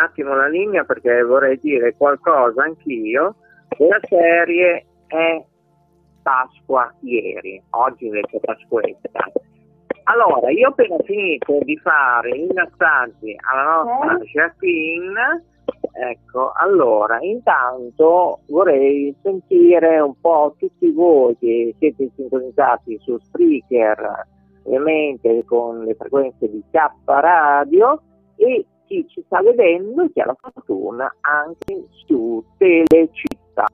attimo la linea perché vorrei dire qualcosa anch'io. La serie è Pasqua ieri, oggi invece è Pasquetta. Allora, io ho appena finito di fare i messaggi alla nostra Jacqueline, ecco, allora, intanto vorrei sentire un po' tutti voi che siete sintonizzati su Spreaker, ovviamente con le frequenze di K Radio e chi ci sta vedendo e chi ha la fortuna anche su Telecittà.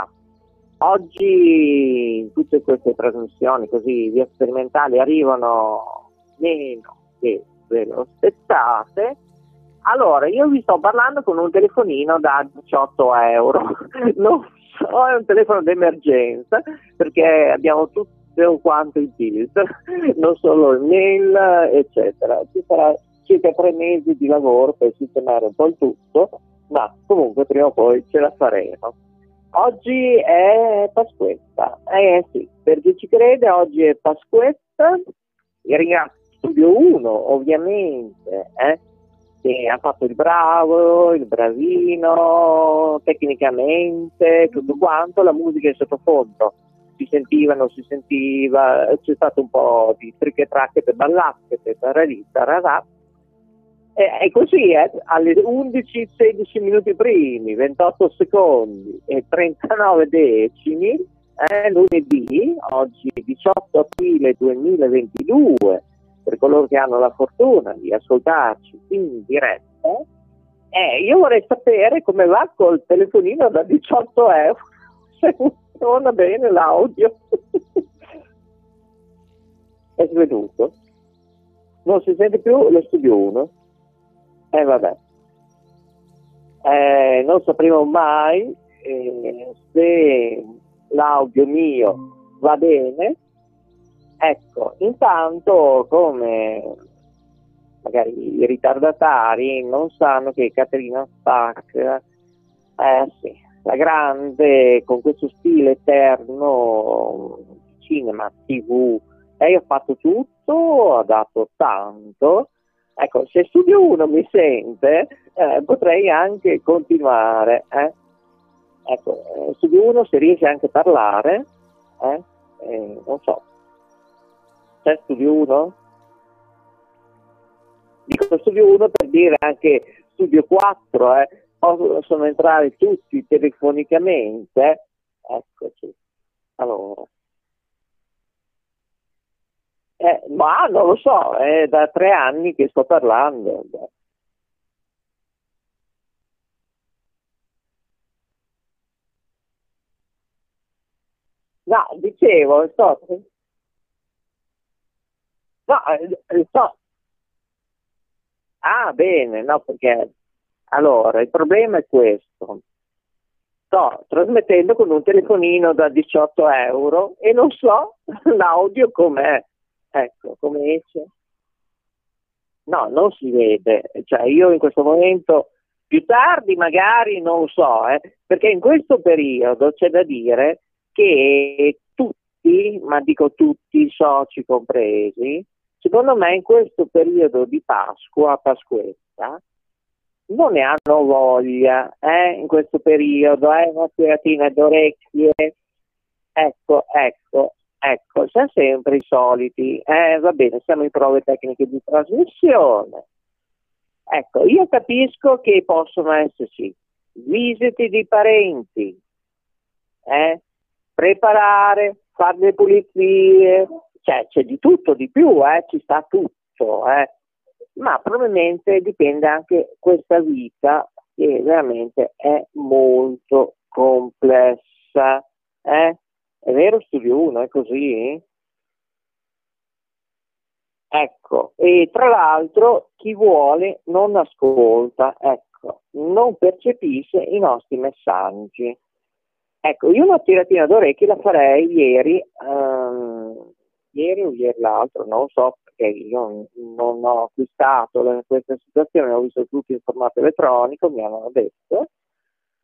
Oggi tutte queste trasmissioni così via sperimentali arrivano meno che ve lo aspettate. Allora, io vi sto parlando con un telefonino da 18 euro, non so, è un telefono d'emergenza perché abbiamo tutto quanto il tilt, non solo il mail, eccetera. Ci sarà circa tre mesi di lavoro per sistemare un po' il tutto, ma comunque prima o poi ce la faremo. Oggi è Pasquetta, eh sì, per chi ci crede oggi è Pasquetta, e ringrazio Studio 1 ovviamente, eh, che ha fatto il bravo, il bravino, tecnicamente, tutto quanto, la musica è sottofondo si sentiva, non si sentiva, c'è stato un po' di tricche tracche, ballacche, tararì, tararà. E così eh, alle 11, 16 minuti primi, 28 secondi e 39 decimi, eh, lunedì, oggi 18 aprile 2022, per coloro che hanno la fortuna di ascoltarci in diretta, eh, io vorrei sapere come va col telefonino da 18 euro funziona bene l'audio. è svenuto. Non si sente più lo studio 1. E eh, vabbè. Eh, non sapremo mai eh, se l'audio mio va bene. Ecco, intanto come magari i ritardatari non sanno che Caterina Spack, eh sì, la grande, con questo stile eterno, cinema, tv, lei ha fatto tutto, ha dato tanto. Ecco, se Studio 1 mi sente, eh, potrei anche continuare. Eh? Ecco, eh, Studio 1 se riesce anche a parlare, eh? Non so. C'è Studio 1? Dico Studio 1 per dire anche Studio 4, eh? possono entrare tutti telefonicamente, eccoci. Allora. Eh, ma non lo so, è da tre anni che sto parlando. No, dicevo, sto... No, eh, sto... Ah, bene, no, perché allora, il problema è questo. Sto trasmettendo con un telefonino da 18 euro e non so l'audio com'è. Ecco, come esce. No, non si vede. Cioè, io in questo momento, più tardi magari non so, eh, perché in questo periodo c'è da dire che tutti, ma dico tutti, i soci compresi, secondo me in questo periodo di Pasqua, Pasquetta, non ne hanno voglia eh, in questo periodo, eh, una tiratina d'orecchie. Ecco, ecco, ecco, sono sempre i soliti. Eh, va bene, siamo in prove tecniche di trasmissione. Ecco, io capisco che possono esserci visite di parenti, eh, preparare, fare le pulizie, cioè c'è di tutto, di più, eh, ci sta tutto, eh. ma probabilmente dipende anche questa vita che veramente è molto complessa. Eh? È vero Studio 1, è così? Ecco, e tra l'altro chi vuole non ascolta, ecco, non percepisce i nostri messaggi. Ecco, io una tiratina d'orecchie la farei ieri, ehm, ieri o ieri l'altro, non so perché io non ho acquistato questa situazione, ho visto tutto in formato elettronico, mi hanno detto,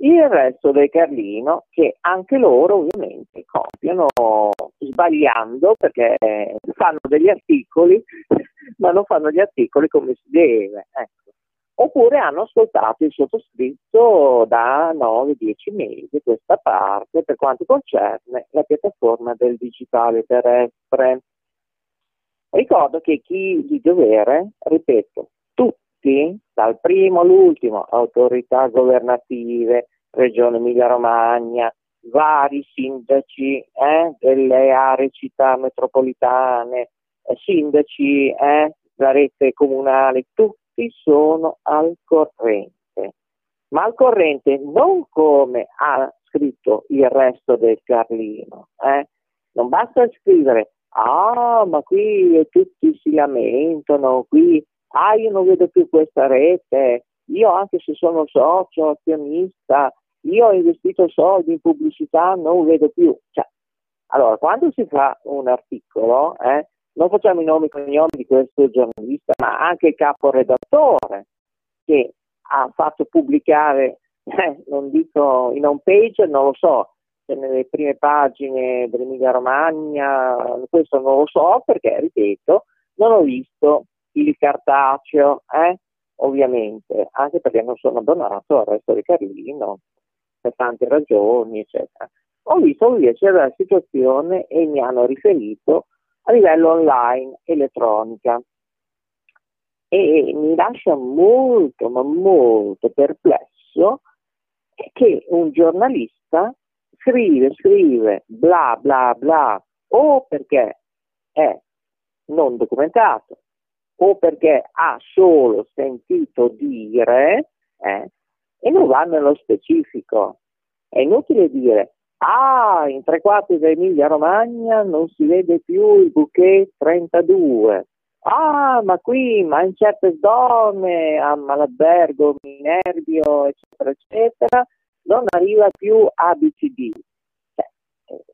il resto del Carlino che anche loro ovviamente copiano sbagliando perché fanno degli articoli ma non fanno gli articoli come si deve ecco. oppure hanno ascoltato il sottoscritto da 9-10 mesi questa parte per quanto concerne la piattaforma del digitale terrestre ricordo che chi di dovere ripeto tutti dal primo all'ultimo autorità governative Regione Emilia-Romagna, vari sindaci eh, delle aree città metropolitane, eh, sindaci eh, della rete comunale, tutti sono al corrente, ma al corrente non come ha scritto il resto del Carlino. Eh. Non basta scrivere, ah, ma qui tutti si lamentano, qui, ah, io non vedo più questa rete, io anche se sono socio, azionista, io ho investito soldi in pubblicità, non vedo più. Cioè, allora, quando si fa un articolo, eh, non facciamo i nomi e cognomi di questo giornalista, ma anche il caporedattore che ha fatto pubblicare, eh, non dico in home page, non lo so, se nelle prime pagine dell'Emilia Romagna, questo non lo so perché, ripeto, non ho visto il cartaceo, eh, ovviamente, anche perché non sono abbonato al resto di Carlino, per tante ragioni, eccetera. Ho visto invece la situazione e mi hanno riferito a livello online, elettronica. E mi lascia molto, ma molto perplesso che un giornalista scrive, scrive, bla bla bla, o perché è non documentato, o perché ha solo sentito dire, eh, e non va nello specifico. È inutile dire, ah, in tre quarti dell'Emilia Romagna non si vede più il bouquet 32. Ah, ma qui, ma in certe zone, a Malabbergo, Minerbio, eccetera, eccetera, non arriva più ABCD. Cioè, eh,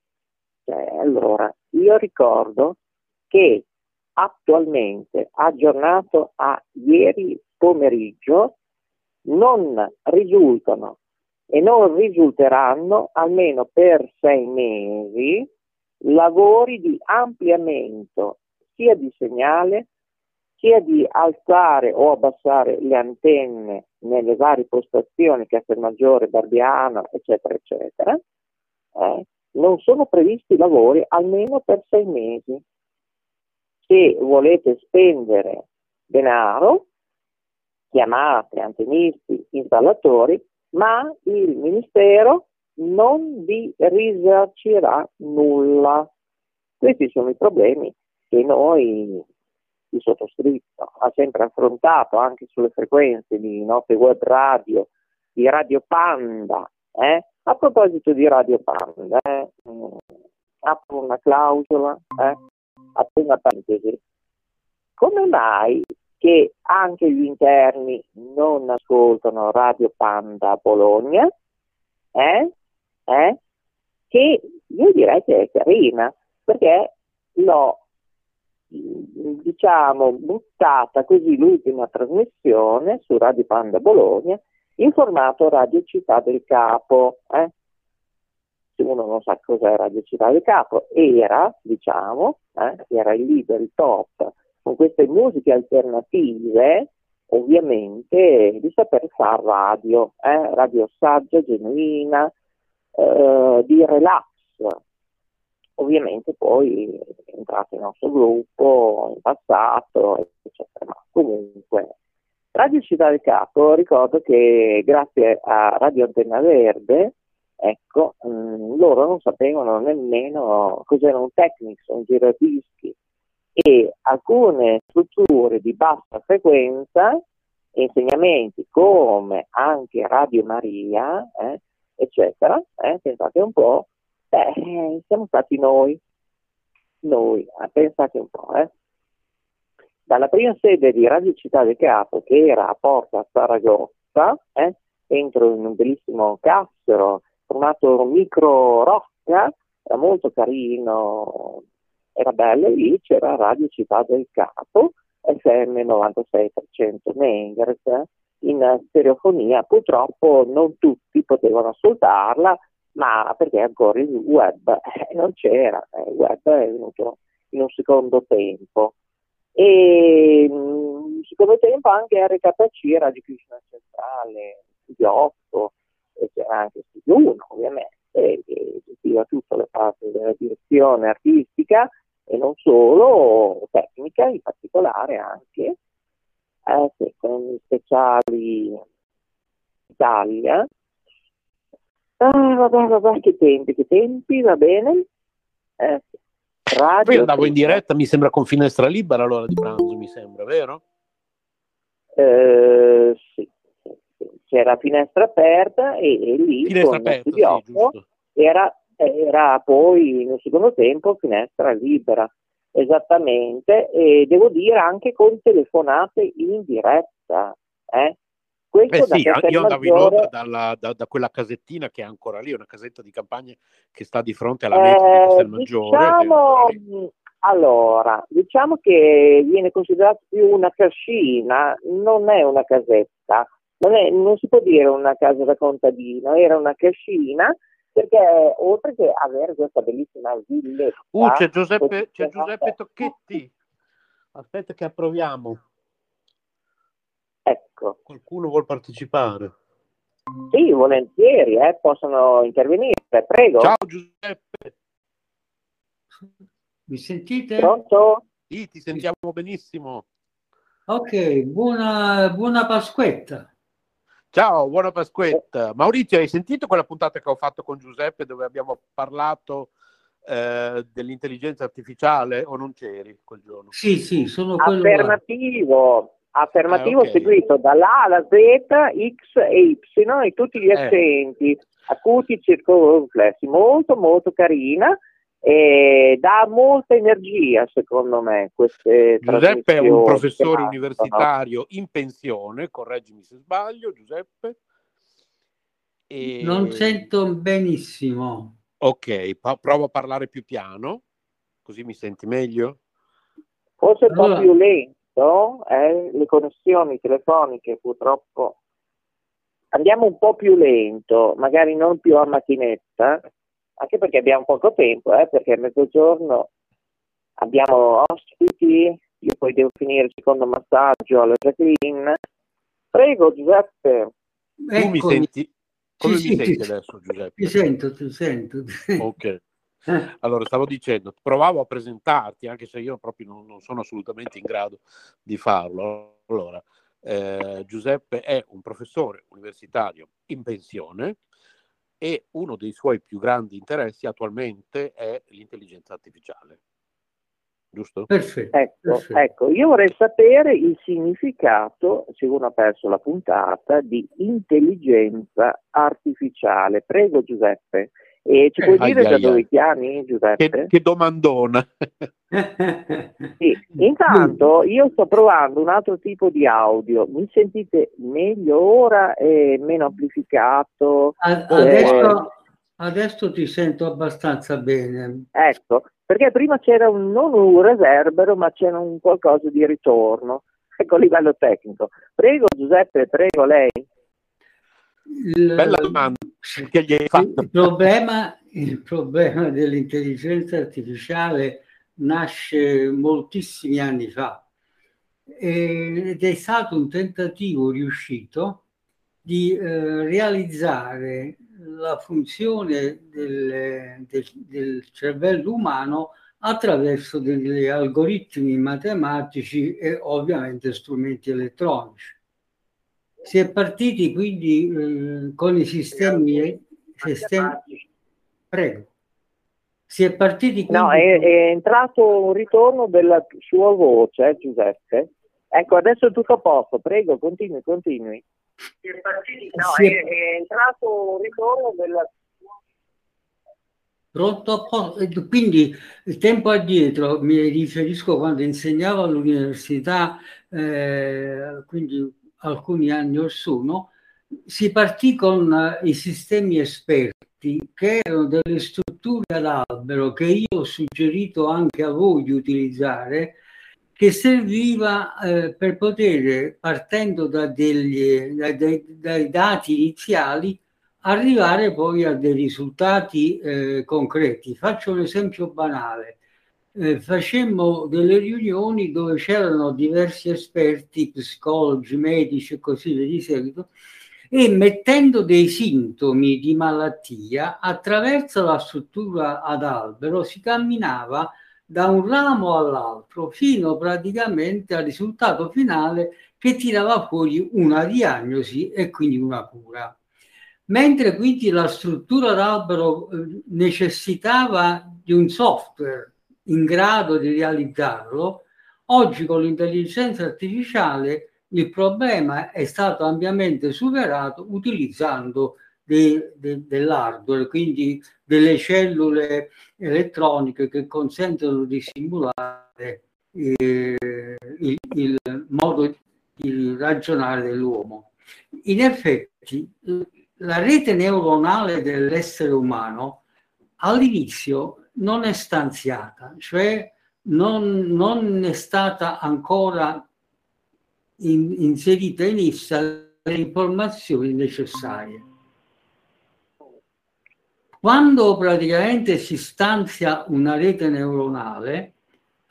cioè, allora, io ricordo che attualmente, aggiornato a ieri pomeriggio, non risultano e non risulteranno almeno per sei mesi lavori di ampliamento sia di segnale sia di alzare o abbassare le antenne nelle varie postazioni, Castelmaggiore, Barbiano, eccetera, eccetera, eh, non sono previsti lavori almeno per sei mesi. Se volete spendere denaro, chiamate antenisti, installatori, ma il Ministero non vi risarcirà nulla. Questi sono i problemi che noi, il sottoscritto, ha sempre affrontato anche sulle frequenze di Notte Web Radio, di Radio Panda. Eh? A proposito di Radio Panda, eh, apro una clausola, eh? Apro una parentesi. Come mai che anche gli interni non ascoltano Radio Panda Bologna, eh? Eh? che io direi che è carina, perché l'ho diciamo buttata così l'ultima trasmissione su Radio Panda Bologna in formato Radio Città del Capo. Eh? Uno non sa cos'è Radio Città del Capo, era, diciamo, eh, era il leader, il top con queste musiche alternative, ovviamente, di saper fare radio, eh? radio saggia, genuina, eh, di relax. Ovviamente poi è entrato nel nostro gruppo in passato, eccetera, ma comunque. Radio Città del Capo, ricordo che grazie a Radio Antenna Verde ecco, mh, mm, loro non sapevano nemmeno cos'era un Technics, un giradischi e alcune strutture di bassa frequenza, insegnamenti come anche Radio Maria, eh, eccetera, eh, pensate un po', beh, siamo stati noi, noi, eh, pensate un po', eh. Dalla prima sede di Radio Città del Capo, che era a Porta Saragossa, eh, entro in un bellissimo cassero formato micro rocca, era molto carino, era bello, lì c'era Radio Città del Capo, FM 96% MHz, in stereofonia, purtroppo non tutti potevano ascoltarla, ma perché ancora il web eh, non c'era, eh, il web è venuto in un secondo tempo. E in un secondo tempo anche RKC, Radio Krishna Centrale, Studio 8, e c'era anche Studio 1 ovviamente, che gestiva tutta la parte della direzione artistica e non solo, tecnica in particolare anche, eh, sì, con gli speciali Italia. Ah, vabbè, vabbè, che tempi, che tempi, va bene. Eh, Radio, Poi andavo in diretta, mi sembra con finestra libera all'ora di pranzo, mi sembra, vero? Eh, sì, c'era finestra aperta e, e lì finestra aperta, sì, era era poi nel secondo tempo finestra libera, esattamente, e devo dire anche con telefonate in diretta. Eh? Beh sì, io andavo in onda dalla, da, da, quella casettina che è ancora lì, una casetta di campagna che sta di fronte alla metro eh, di Castelmaggiore. Diciamo, allora, diciamo che viene considerata più una cascina, non è una casetta, non, è, non si può dire una casa da contadino, era una cascina perché oltre che avere questa bellissima villetta... Uh, c'è Giuseppe, c'è Giuseppe Tocchetti. Aspetta che approviamo. Ecco. Qualcuno vuol partecipare? Sì, volentieri, eh, possono intervenire, prego. Ciao Giuseppe. Mi sentite? Pronto? Sì, ti sentiamo benissimo. Ok, buona, buona Pasquetta. Ciao, buona Pasquetta. Maurizio, hai sentito quella puntata che ho fatto con Giuseppe dove abbiamo parlato eh, dell'intelligenza artificiale o non c'eri quel giorno? Sì, sì, sono quello Affermativo, affermativo eh, okay. seguito dall'A alla Z, X e Y e tutti gli eh. accenti eh. acuti circonflessi. Molto, molto carina e dà molta energia secondo me queste Giuseppe è un professore universitario in pensione correggimi se sbaglio Giuseppe. E... non sento benissimo. Ok provo a parlare più piano così mi senti meglio? Forse un allora... po' più lento eh? le connessioni telefoniche purtroppo. Andiamo un po' più lento magari non più a macchinetta anche perché abbiamo poco tempo, eh, perché a mezzogiorno abbiamo ospiti, io poi devo finire il secondo massaggio alla Jacqueline. Prego Giuseppe. Eccomi. Tu mi senti? Come sì, mi sì, senti adesso Giuseppe? Ti sento, ti sento. Ok. Allora, stavo dicendo, provavo a presentarti, anche se io proprio non, non sono assolutamente in grado di farlo. Allora, eh, Giuseppe è un professore universitario in pensione, e uno dei suoi più grandi interessi attualmente è l'intelligenza artificiale. Giusto? Perfetto. Ecco, perfetto. ecco, io vorrei sapere il significato, se uno ha perso la puntata, di intelligenza artificiale. Prego Giuseppe. E ci puoi eh, dire da dove chiami, Giuseppe? Che, che domandona. sì. Intanto io sto provando un altro tipo di audio. Mi sentite meglio ora e meno amplificato? Adesso, eh... adesso ti sento abbastanza bene. Ecco, perché prima c'era un, non un reverbero, ma c'era un qualcosa di ritorno. Ecco a livello tecnico. Prego Giuseppe, prego lei. Il, Bella domanda che gli hai fatto. Il problema, il problema dell'intelligenza artificiale nasce moltissimi anni fa ed è stato un tentativo riuscito di eh, realizzare la funzione del, del, del, cervello umano attraverso degli algoritmi matematici e ovviamente strumenti elettronici. Si è partiti quindi eh, con i sistemi sistema... Prego. Si è partiti quindi... No, è, è, entrato un ritorno della sua voce, eh, Giuseppe. Ecco, adesso è tutto a posto, prego, continui, continui. Si è partiti... No, si è... È, è entrato un ritorno della Pronto? Quindi il tempo addietro mi riferisco quando insegnavo all'università, eh, quindi alcuni anni or sono, si partì con i sistemi esperti che erano delle strutture ad albero che io ho suggerito anche a voi di utilizzare che serviva eh, per poter, partendo da degli, da, dai, dai dati iniziali, arrivare poi a dei risultati eh, concreti. Faccio un esempio banale. Eh, facemmo delle riunioni dove c'erano diversi esperti, psicologi, medici e così via di seguito, e mettendo dei sintomi di malattia attraverso la struttura ad albero si camminava da un ramo all'altro fino praticamente al risultato finale che tirava fuori una diagnosi e quindi una cura. Mentre quindi la struttura d'albero eh, necessitava di un software in grado di realizzarlo, oggi con l'intelligenza artificiale il problema è stato ampiamente superato utilizzando de, de, dell'hardware, quindi delle cellule elettroniche che consentono di simulare eh, il, il modo di ragionare dell'uomo. In effetti, la rete neuronale dell'essere umano all'inizio non è stanziata, cioè non, non è stata ancora in, inserita in essa le informazioni necessarie. Quando praticamente si stanzia una rete neuronale,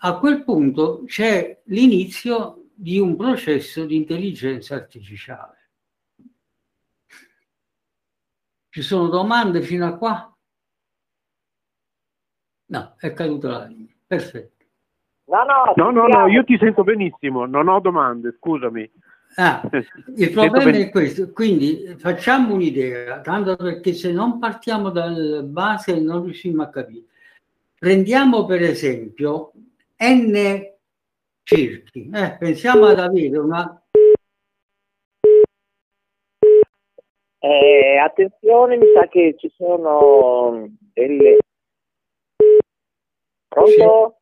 a quel punto c'è l'inizio di un processo di intelligenza artificiale. Ci sono domande fino a qua? No, è caduta la linea. Perfetto. No, no, no, no, no, io ti sento benissimo, non ho domande, scusami. Ah, il problema è questo, quindi facciamo un'idea, tanto perché se non partiamo dal base non riusciamo a capire. Prendiamo per esempio n cerchi, eh, pensiamo ad avere una Eh, attenzione, mi sa che ci sono delle... Pronto?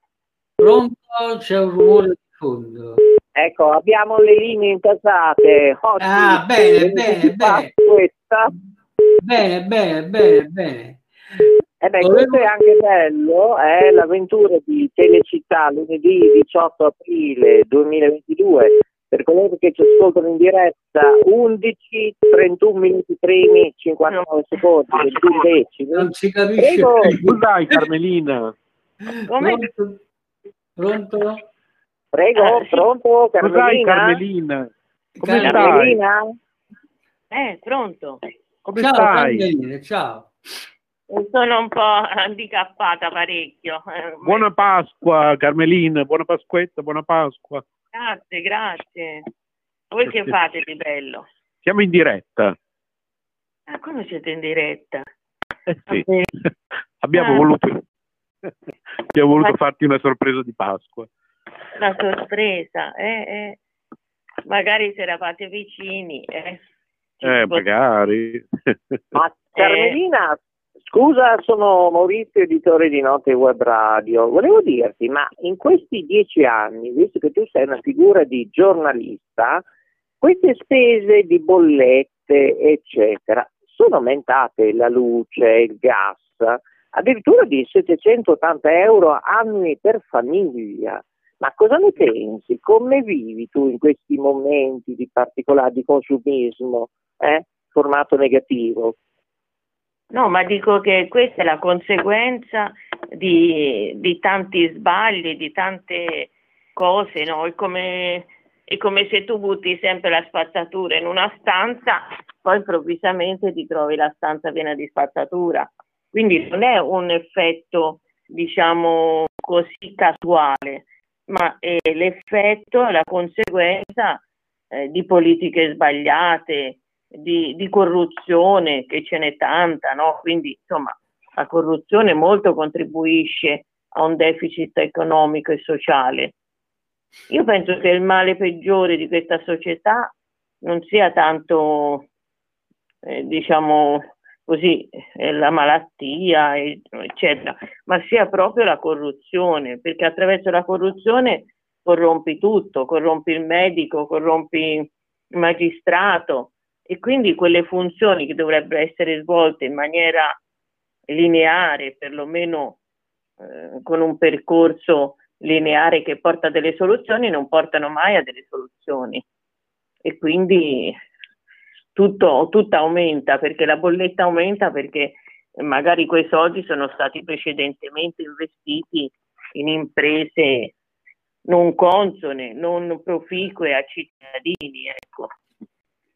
Pronto? C'è un rumore di fondo. Ecco, abbiamo le linee intasate. Oggi ah, bene, bene, bene. Questa. Bene, bene, bene, bene. Eh beh, Volevo... questo è anche bello, è l'avventura di Telecittà lunedì 18 aprile 2022 per coloro che ci ascoltano in diretta 11 31 minuti primi 59 secondi 21 decimi non si capisce Prego. dai Carmelina come? Pronto? pronto? prego ah, pronto Carmelina Carmelina come Carmelina? stai? eh pronto come ciao, stai? Carmelina, ciao sono un po' handicappata parecchio. Eh, buona Pasqua, Carmelina, buona Pasquetta, buona Pasqua. Grazie, grazie. Voi che fate di bello? Siamo in diretta. Ah, come siete in diretta? Eh sì. Abbiamo ah. voluto, abbiamo voluto Ma... farti una sorpresa di Pasqua. Una sorpresa, eh, eh. Magari se eravate vicini. Eh, eh magari. Ma Carmelina, Scusa, sono Maurizio, editore di Note Web Radio. Volevo dirti, ma in questi dieci anni, visto che tu sei una figura di giornalista, queste spese di bollette, eccetera, sono aumentate la luce, il gas, addirittura di 780 euro annui per famiglia. Ma cosa ne pensi? Come vivi tu in questi momenti di particolare di consumismo, eh? formato negativo? No, ma dico che questa è la conseguenza di, di tanti sbagli, di tante cose, no? È come, è come se tu butti sempre la spazzatura in una stanza, poi improvvisamente ti trovi la stanza piena di spazzatura. Quindi non è un effetto, diciamo così, casuale, ma è l'effetto, la conseguenza eh, di politiche sbagliate, di, di corruzione, che ce n'è tanta, no? Quindi insomma la corruzione molto contribuisce a un deficit economico e sociale. Io penso che il male peggiore di questa società non sia tanto, eh, diciamo così, eh, la malattia, eccetera, ma sia proprio la corruzione, perché attraverso la corruzione corrompi tutto, corrompi il medico, corrompi il magistrato e quindi quelle funzioni che dovrebbero essere svolte in maniera lineare, perlomeno eh, con un percorso lineare che porta a delle soluzioni, non portano mai a delle soluzioni. E quindi tutto, tutto aumenta perché la bolletta aumenta perché magari quei soldi sono stati precedentemente investiti in imprese non consone, non proficue a cittadini. Ecco.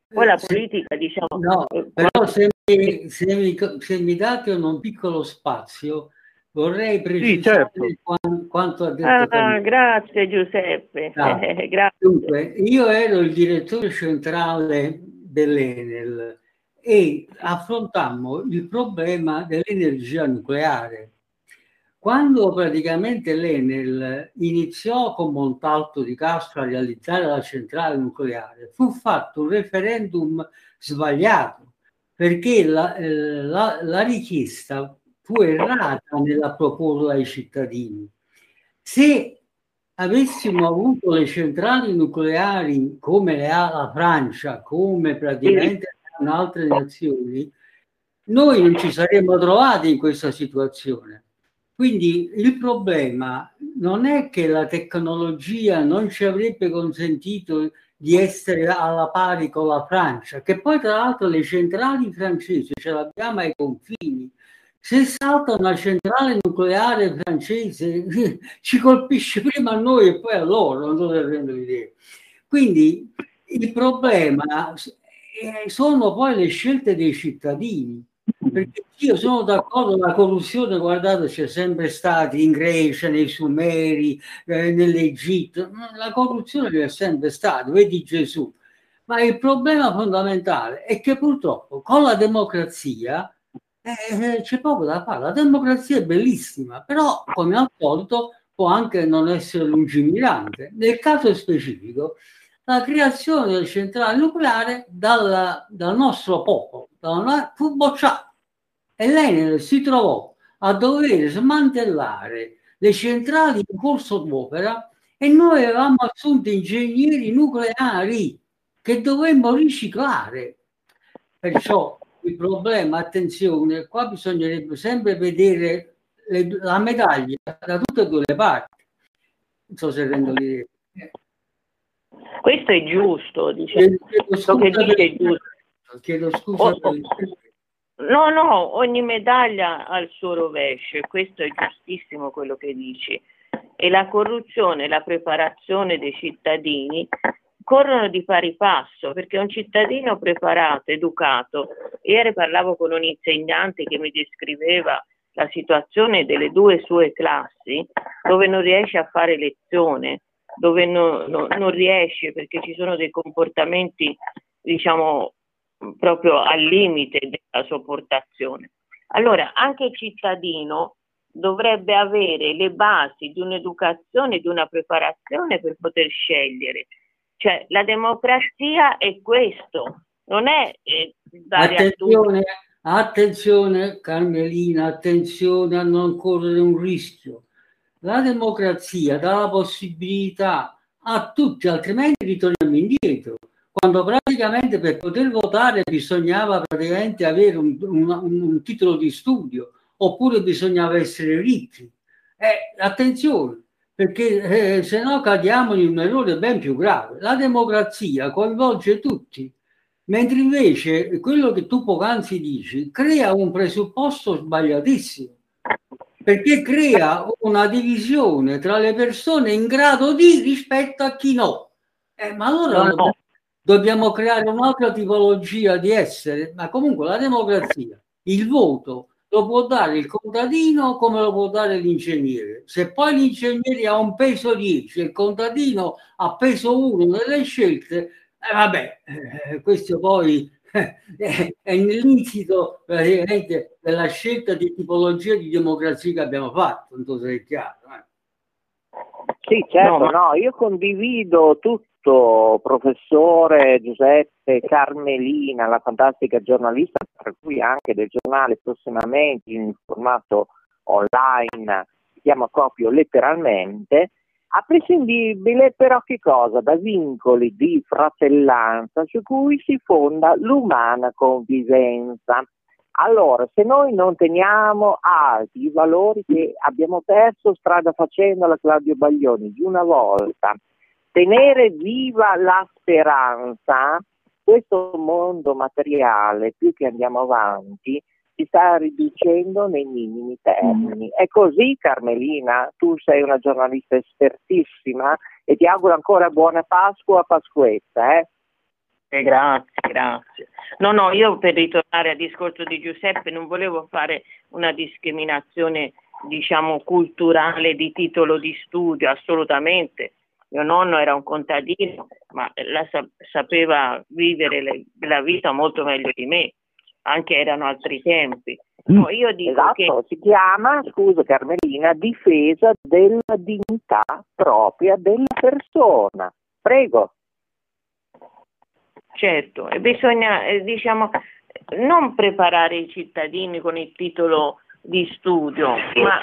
Poi la politica, diciamo... No, però se mi, se mi, se mi date un piccolo spazio, Vorrei precisare sì, certo. quanto, ha detto. Ah, grazie Giuseppe. Ah, grazie. Dunque, io ero il direttore centrale dell'Enel e affrontammo il problema dell'energia nucleare. Quando praticamente l'Enel iniziò con Montalto di Castro a realizzare la centrale nucleare, fu fatto un referendum sbagliato perché la, eh, la, la richiesta fu errata nella proporla ai cittadini. Se avessimo avuto le centrali nucleari come le ha la Francia, come praticamente in altre nazioni, noi non ci saremmo trovati in questa situazione. Quindi il problema non è che la tecnologia non ci avrebbe consentito di essere alla pari con la Francia, che poi tra l'altro le centrali francesi ce l'abbiamo ai confini, se salta una centrale nucleare francese ci colpisce prima a noi e poi a loro, non so se rendo l'idea. Quindi il problema sono poi le scelte dei cittadini. Perché io sono d'accordo, la corruzione, guardate, c'è sempre stata in Grecia, nei Sumeri, eh, nell'Egitto, la corruzione c'è sempre stata, vedi Gesù. Ma il problema fondamentale è che purtroppo con la democrazia eh, c'è poco da fare. La democrazia è bellissima, però come al solito può anche non essere lungimirante. Nel caso specifico, la creazione del centrale nucleare dal, dal nostro popolo dalla, fu bocciata e l'Enel si trovò a dover smantellare le centrali in corso d'opera e noi avevamo assunto ingegneri nucleari che dovemmo riciclare. Perciò il problema, attenzione, qua bisognerebbe sempre vedere le, la medaglia da tutte e due le parti. Non so se rendo l'idea. Questo è giusto, diciamo. Chiedo scusa, per... è giusto. Chiedo scusa oh, per... No, no, ogni medaglia ha il suo rovescio e questo è giustissimo quello che dici. E la corruzione, la preparazione dei cittadini corrono di pari passo perché un cittadino preparato, educato, ieri parlavo con un insegnante che mi descriveva la situazione delle due sue classi dove non riesce a fare lezione, dove no, no, non riesce perché ci sono dei comportamenti, diciamo, proprio al limite della sopportazione. Allora, anche il cittadino dovrebbe avere le basi di un'educazione, di una preparazione per poter scegliere cioè, la democrazia è questo, non è eh, attenzione, attenzione, Carmelina, attenzione a non correre un rischio. La democrazia dà la possibilità a tutti, altrimenti ritorniamo indietro. Quando praticamente per poter votare bisognava praticamente avere un, un, un titolo di studio oppure bisognava essere ricchi. Eh, attenzione, perché eh, se no cadiamo in un errore ben più grave. La democrazia coinvolge tutti, mentre invece quello che tu poc'anzi dici crea un presupposto sbagliatissimo, perché crea una divisione tra le persone in grado di rispetto a chi no. Eh, ma allora no, no. dobbiamo creare un'altra tipologia di essere, ma comunque la democrazia, il voto, lo può dare il contadino come lo può dare l'ingegnere. Se poi l'ingegnere ha un peso 10 e il contadino ha peso 1 nelle scelte, eh, vabbè, eh, questo poi è, è nell'incito praticamente della scelta di tipologia di democrazia che abbiamo fatto, non so se è chiaro. Eh. Sì, certo, no, ma... no, io condivido tutto, professore Giuseppe Carmelina, la fantastica giornalista, tra cui anche del giornale prossimamente in formato online, si chiama proprio letteralmente, a prescindibile però che cosa? Da vincoli di fratellanza su cui si fonda l'umana convivenza. Allora, se noi non teniamo alti i valori che abbiamo perso strada facendo la Claudio Baglioni di una volta, tenere viva la speranza, questo mondo materiale, più che andiamo avanti, si sta riducendo nei minimi termini. È così Carmelina, tu sei una giornalista espertissima e ti auguro ancora buona Pasqua, Pasquetta. Eh? Eh, grazie, grazie. No, no, io per ritornare al discorso di Giuseppe non volevo fare una discriminazione, diciamo, culturale di titolo di studio, assolutamente. Mio nonno era un contadino, ma la, sapeva vivere le, la vita molto meglio di me anche erano altri tempi. No, mm. io dico esatto, che... si chiama, scusa Carmelina, difesa della dignità propria della persona. Prego. Certo, e bisogna, eh, diciamo, non preparare i cittadini con il titolo di studio, ma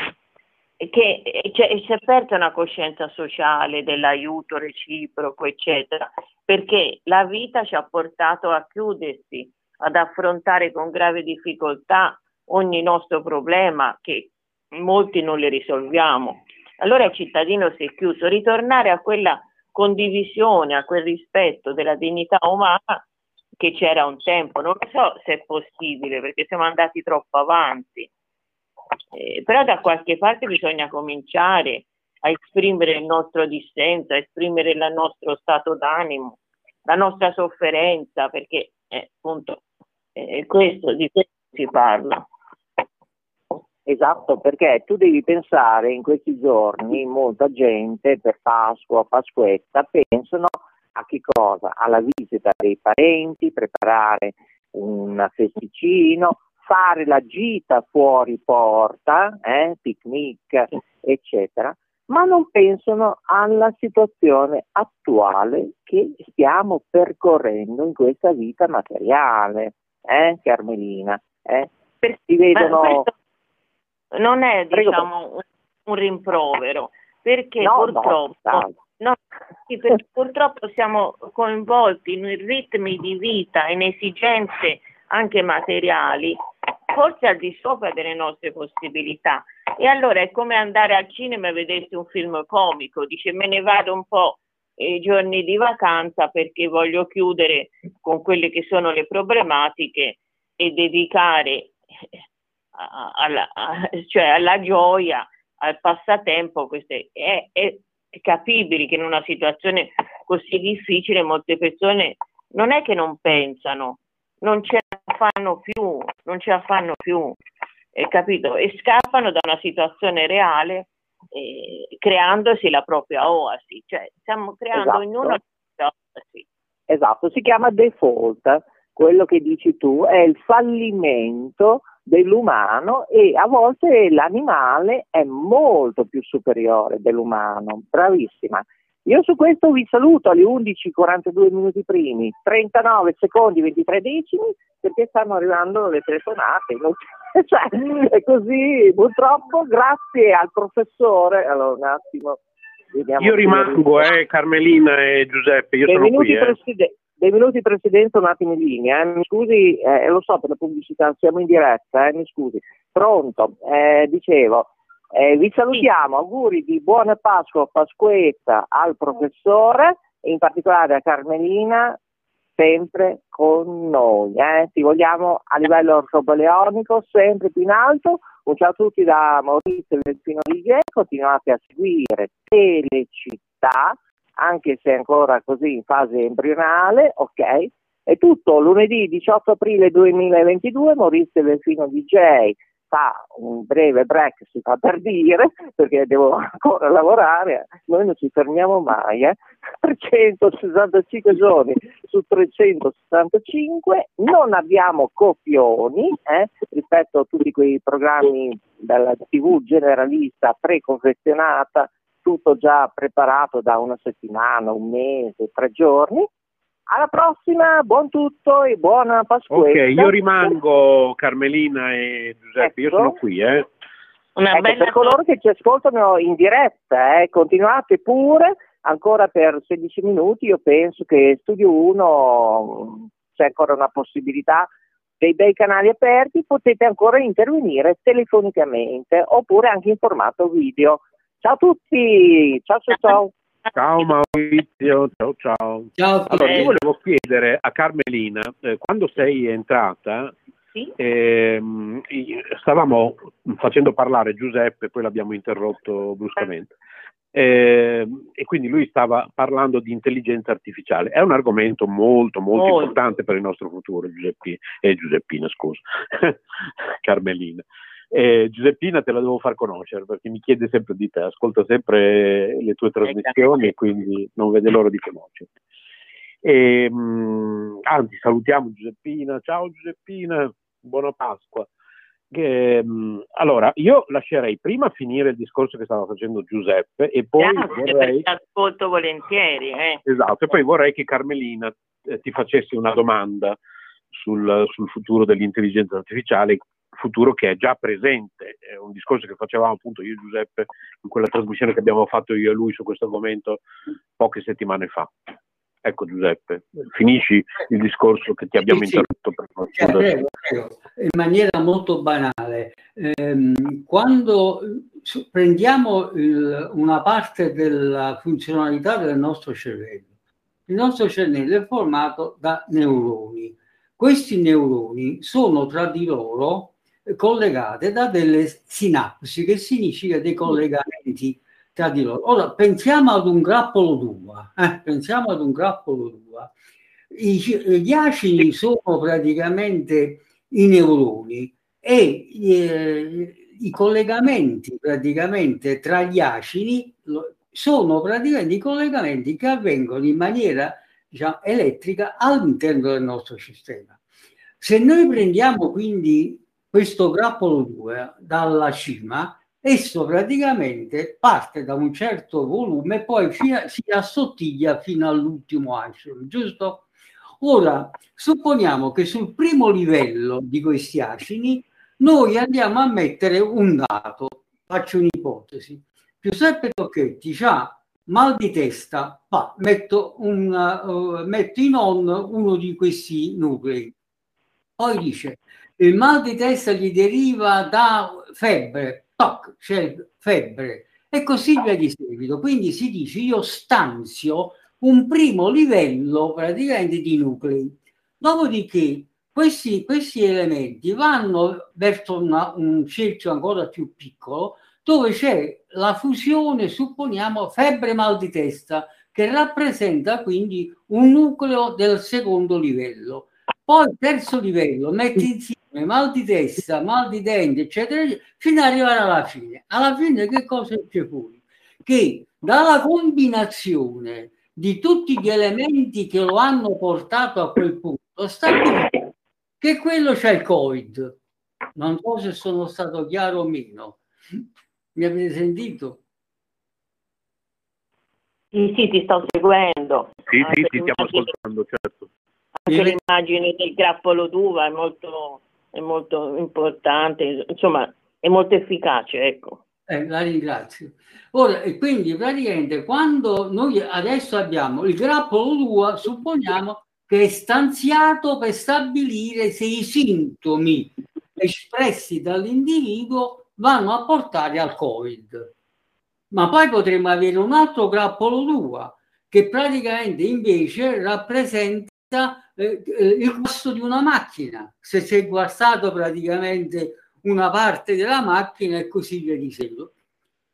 che cioè, si è aperta una coscienza sociale dell'aiuto reciproco, eccetera, perché la vita ci ha portato a chiudersi ad affrontare con grave difficoltà ogni nostro problema che molti non le risolviamo. Allora il cittadino si è chiuso. Ritornare a quella condivisione, a quel rispetto della dignità umana che c'era un tempo. Non so se è possibile perché siamo andati troppo avanti, eh, però da qualche parte bisogna cominciare a esprimere il nostro dissenso, a esprimere il nostro stato d'animo, la nostra sofferenza, perché eh, appunto eh, questo, di questo si parla. Esatto, perché tu devi pensare in questi giorni, molta gente per Pasqua, Pasquetta, pensano a che cosa? Alla visita dei parenti, preparare un festicino, fare la gita fuori porta, eh, picnic, eccetera, ma non pensano alla situazione attuale che stiamo percorrendo in questa vita materiale eh, Carmelina? Eh? Si vedono... Non è diciamo, un, un rimprovero, perché no, purtroppo, no, no, sì, perché purtroppo siamo coinvolti in ritmi di vita, in esigenze anche materiali, forse al di sopra delle nostre possibilità. E allora è come andare al cinema e vedersi un film comico, dice me ne vado un po' i giorni di vacanza perché voglio chiudere con quelle che sono le problematiche e dedicare alla, cioè alla gioia, al passatempo, queste, è, è capibile che in una situazione così difficile molte persone non è che non pensano, non ce la fanno più, non ce la fanno più, è capito? E scappano da una situazione reale eh, creandosi la propria oasi, cioè stiamo creando esatto. ognuno la propria oasi. Esatto, si chiama default, quello che dici tu è il fallimento dell'umano e a volte l'animale è molto più superiore dell'umano, bravissima. Io su questo vi saluto alle 11.42 minuti primi, 39 secondi 23 decimi, perché stanno arrivando le telefonate. cioè, è così, purtroppo, grazie al professore. Allora, un attimo. Io rimango, eh, Carmelina e Giuseppe, io dei sono qui. Eh. Preside- dei minuti Presidente, un attimo in linea. Eh. Mi scusi, eh, lo so per la pubblicità, siamo in diretta, eh, mi scusi. Pronto, eh, dicevo, eh, vi salutiamo, auguri di buona Pasqua, Pasquetta al professore, e in particolare a Carmelina, sempre con noi. Eh? Ti vogliamo a livello ortobeleonico sempre più in alto. Un ciao a tutti da Maurizio Delfino Righe, continuate a seguire Telecittà, anche se ancora così in fase embrionale, ok? È tutto lunedì 18 aprile 2022, Maurizio Delfino DJ fa un breve break, si fa per dire, perché devo ancora lavorare, noi non ci fermiamo mai, eh? 365 giorni su 365, non abbiamo copioni eh? rispetto a tutti quei programmi della TV generalista preconfezionata, tutto già preparato da una settimana, un mese, tre giorni. Alla prossima, buon tutto e buona Pasquetta. Ok, io rimango Carmelina e Giuseppe, ecco. io sono qui. Eh. Ecco, per coloro che ci ascoltano in diretta, eh, continuate pure, ancora per 16 minuti, io penso che Studio 1 c'è ancora una possibilità dei bei canali aperti, potete ancora intervenire telefonicamente oppure anche in formato video. Ciao a tutti, ciao ciao ciao. Ciao Maurizio, ciao ciao. ciao allora, io volevo chiedere a Carmelina, eh, quando sei entrata, sì? ehm, stavamo facendo parlare Giuseppe, poi l'abbiamo interrotto bruscamente. Eh, e quindi lui stava parlando di intelligenza artificiale. È un argomento molto, molto, molto. importante per il nostro futuro, Giuseppina, eh, Giuseppina scusa, Carmelina. Eh, Giuseppina te la devo far conoscere perché mi chiede sempre di te, ascolta sempre le tue trasmissioni e quindi non vede l'ora di conoscerti. E, mh, mm, anzi, salutiamo Giuseppina. Ciao Giuseppina, buona Pasqua. Che, mh, mm, allora, io lascerei prima finire il discorso che stava facendo Giuseppe e poi Chiaro, vorrei... ascolto volentieri. Eh. Esatto, e poi vorrei che Carmelina eh, ti facesse una domanda sul, sul futuro dell'intelligenza artificiale futuro che è già presente. È un discorso che facevamo appunto io e Giuseppe in quella trasmissione che abbiamo fatto io e lui su questo argomento poche settimane fa. Ecco Giuseppe, finisci il discorso che ti abbiamo sì, interrotto. Sì. Cioè, prego, prego. In maniera molto banale, ehm, quando prendiamo il, una parte della funzionalità del nostro cervello, il nostro cervello è formato da neuroni. Questi neuroni sono tra di loro collegate da delle sinapsi, che significa dei collegamenti tra di loro. Ora pensiamo ad un grappolo d'uva, eh? pensiamo ad un grappolo d'uva. I, gli acini sono praticamente i neuroni e eh, i collegamenti praticamente tra gli acini sono praticamente i collegamenti che avvengono in maniera diciamo, elettrica all'interno del nostro sistema. Se noi prendiamo quindi questo grappolo 2 dalla cima, esso praticamente parte da un certo volume e poi fino, si assottiglia fino all'ultimo acino, giusto? Ora, supponiamo che sul primo livello di questi acini noi andiamo a mettere un dato, faccio un'ipotesi. Giuseppe Tocchetti ha mal di testa, ma metto, un, uh, metto in on uno di questi nuclei. Poi dice, il mal di testa gli deriva da febbre, toc, c'è febbre, e così via di seguito. Quindi si dice io stanzio un primo livello praticamente di nuclei. Dopodiché questi, questi elementi vanno verso una, un cerchio ancora più piccolo dove c'è la fusione, supponiamo, febbre mal di testa, che rappresenta quindi un nucleo del secondo livello. Poi terzo livello, metti insieme mal di testa, mal di denti, eccetera, fino ad arrivare alla fine. Alla fine che cosa c'è fuori? Che dalla combinazione di tutti gli elementi che lo hanno portato a quel punto, sta che quello c'è il Covid. Non so se sono stato chiaro o meno. Mi avete sentito? Sì, sì, ti sto seguendo. Sì, sì, ti stiamo ascoltando, certo. Anche l'immagine del grappolo d'uva è molto è molto importante, insomma è molto efficace, ecco. Eh, la ringrazio. Ora, quindi praticamente quando noi adesso abbiamo il grappolo 2, supponiamo che è stanziato per stabilire se i sintomi espressi dall'individuo vanno a portare al Covid. Ma poi potremmo avere un altro grappolo 2 che praticamente invece rappresenta eh, eh, il costo di una macchina, se si è guastato praticamente una parte della macchina e così via di seguito.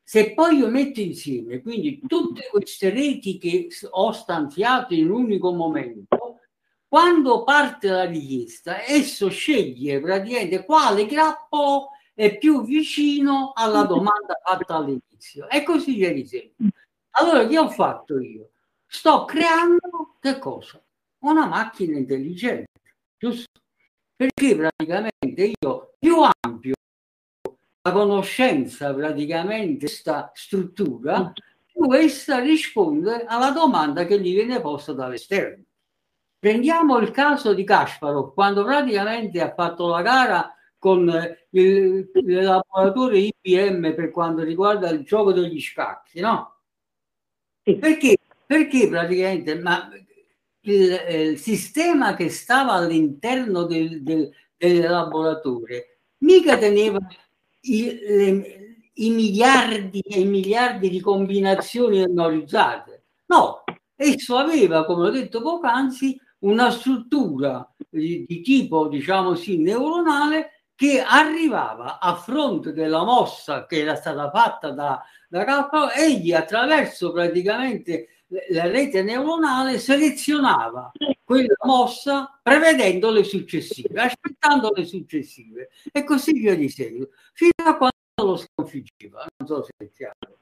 Se poi io metto insieme quindi tutte queste reti che ho stanziato in un unico momento, quando parte la richiesta, esso sceglie praticamente quale grappolo è più vicino alla domanda fatta all'inizio. E così via di seguito. Allora, che ho fatto io? Sto creando che cosa? Una macchina intelligente, giusto? Perché praticamente io più ampio la conoscenza praticamente questa struttura, più essa risponde alla domanda che gli viene posta dall'esterno. Prendiamo il caso di Kasparov, quando praticamente ha fatto la gara con il, il laboratorio IBM per quanto riguarda il gioco degli scacchi, no? Perché, perché praticamente ma il, il, sistema che stava all'interno del, del, del laboratorio mica teneva i, le, i miliardi e miliardi di combinazioni memorizzate. No, esso aveva, come ho detto poc'anzi, una struttura di, di tipo, diciamo sì, neuronale che arrivava a fronte della mossa che era stata fatta da, da Calcolo, egli attraverso praticamente la rete neuronale selezionava quella mossa prevedendo le successive, aspettando le successive e così via di seguito, fino a quando lo sconfiggeva. Non so se è chiaro.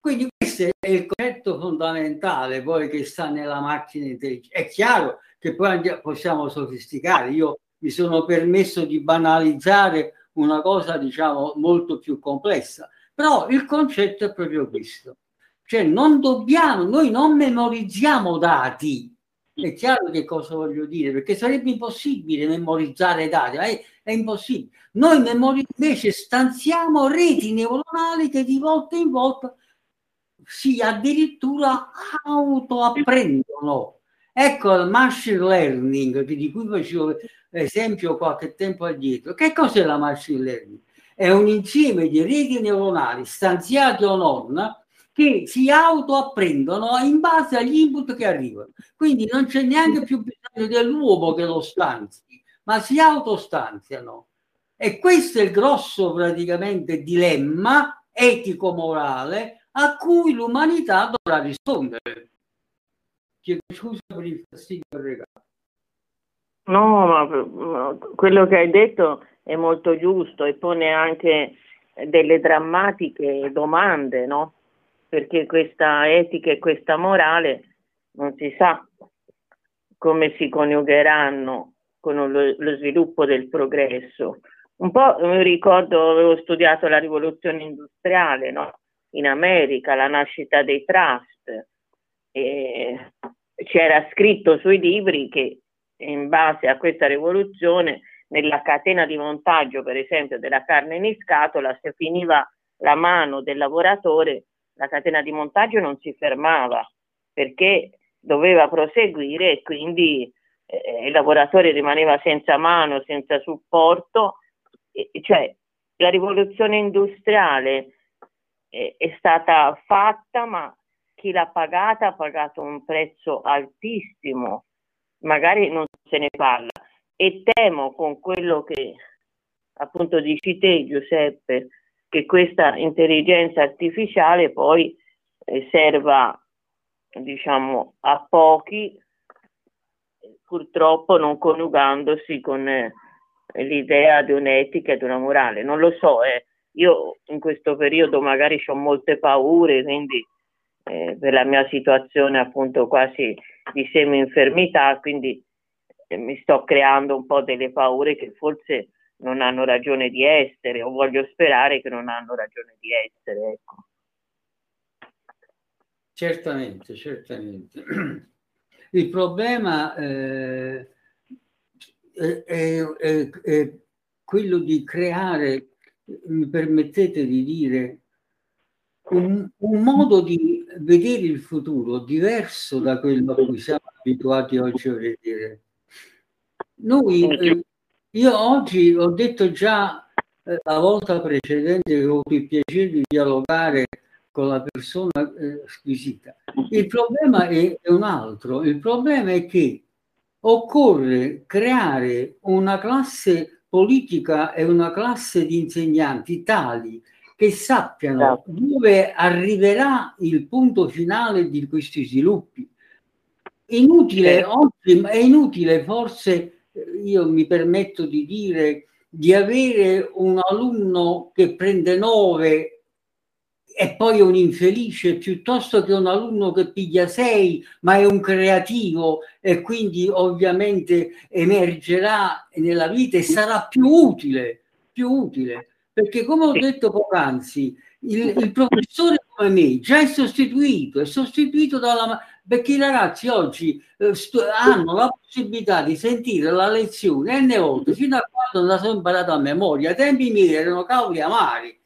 Quindi questo è il concetto fondamentale poi che sta nella macchina intelligente. È chiaro che poi possiamo sofisticare. Io mi sono permesso di banalizzare una cosa, diciamo, molto più complessa, però il concetto è proprio questo. Cioè non dobbiamo, noi non memorizziamo dati. È chiaro che cosa voglio dire, perché sarebbe impossibile memorizzare dati, è, è impossibile. Noi memori- invece stanziamo reti neuronali che di volta in volta si addirittura autoapprendono. Ecco il machine learning di cui facevo esempio qualche tempo addietro. Che cos'è la machine learning? È un insieme di reti neuronali stanziate o non che si autoapprendono in base agli input che arrivano. Quindi non c'è neanche più bisogno dell'uomo che lo stanzi, ma si autostanziano. E questo è il grosso praticamente dilemma etico-morale a cui l'umanità dovrà rispondere. Chiedo scusa per il fastidio regalo. No, ma quello che hai detto è molto giusto e pone anche delle drammatiche domande, no? Perché questa etica e questa morale non si sa come si coniugheranno con lo, lo sviluppo del progresso. Un po' mi ricordo, avevo studiato la rivoluzione industriale, no? in America, la nascita dei trust. E c'era scritto sui libri che in base a questa rivoluzione nella catena di montaggio, per esempio, della carne in scatola, se finiva la mano del lavoratore, la catena di montaggio non si fermava perché doveva proseguire e quindi eh, il lavoratore rimaneva senza mano, senza supporto. E, cioè, la rivoluzione industriale è stata fatta, ma chi l'ha pagata ha pagato un prezzo altissimo, magari non se ne parla. E temo con quello che appunto dici te, Giuseppe, che questa intelligenza artificiale poi eh, serva, diciamo, a pochi, purtroppo non coniugandosi con eh, l'idea di un'etica e di una morale. Non lo so, eh, io in questo periodo magari ho molte paure, quindi eh, per la mia situazione appunto quasi di semi-infermità, quindi eh, mi sto creando un po' delle paure che forse non hanno ragione di essere o voglio sperare che non hanno ragione di essere. Ecco. Certamente, certamente. Il problema eh, è, è, è, quello di creare mi permettete di dire, un, un, modo di vedere il futuro diverso da quello a cui siamo abituati oggi a vedere. Noi, eh, io oggi ho detto già eh, la volta precedente che ho avuto il piacere di dialogare con la persona eh, squisita. Il problema è, è un altro, il problema è che occorre creare una classe politica è una classe di insegnanti tali che sappiano certo. dove arriverà il punto finale di questi sviluppi. Inutile, certo. oggi è inutile forse, io mi permetto di dire, di avere un alunno che prende 9 e poi è un infelice piuttosto che un alunno che piglia 6 ma è un creativo e quindi ovviamente emergerà nella vita e sarà più utile, più utile. Perché come ho detto poc'anzi, il, il professore come me già è sostituito, è sostituito dalla... perché i ragazzi oggi eh, st- hanno la possibilità di sentire la lezione n volte fino a quando la sono imparata a memoria. I tempi miei erano cavoli amari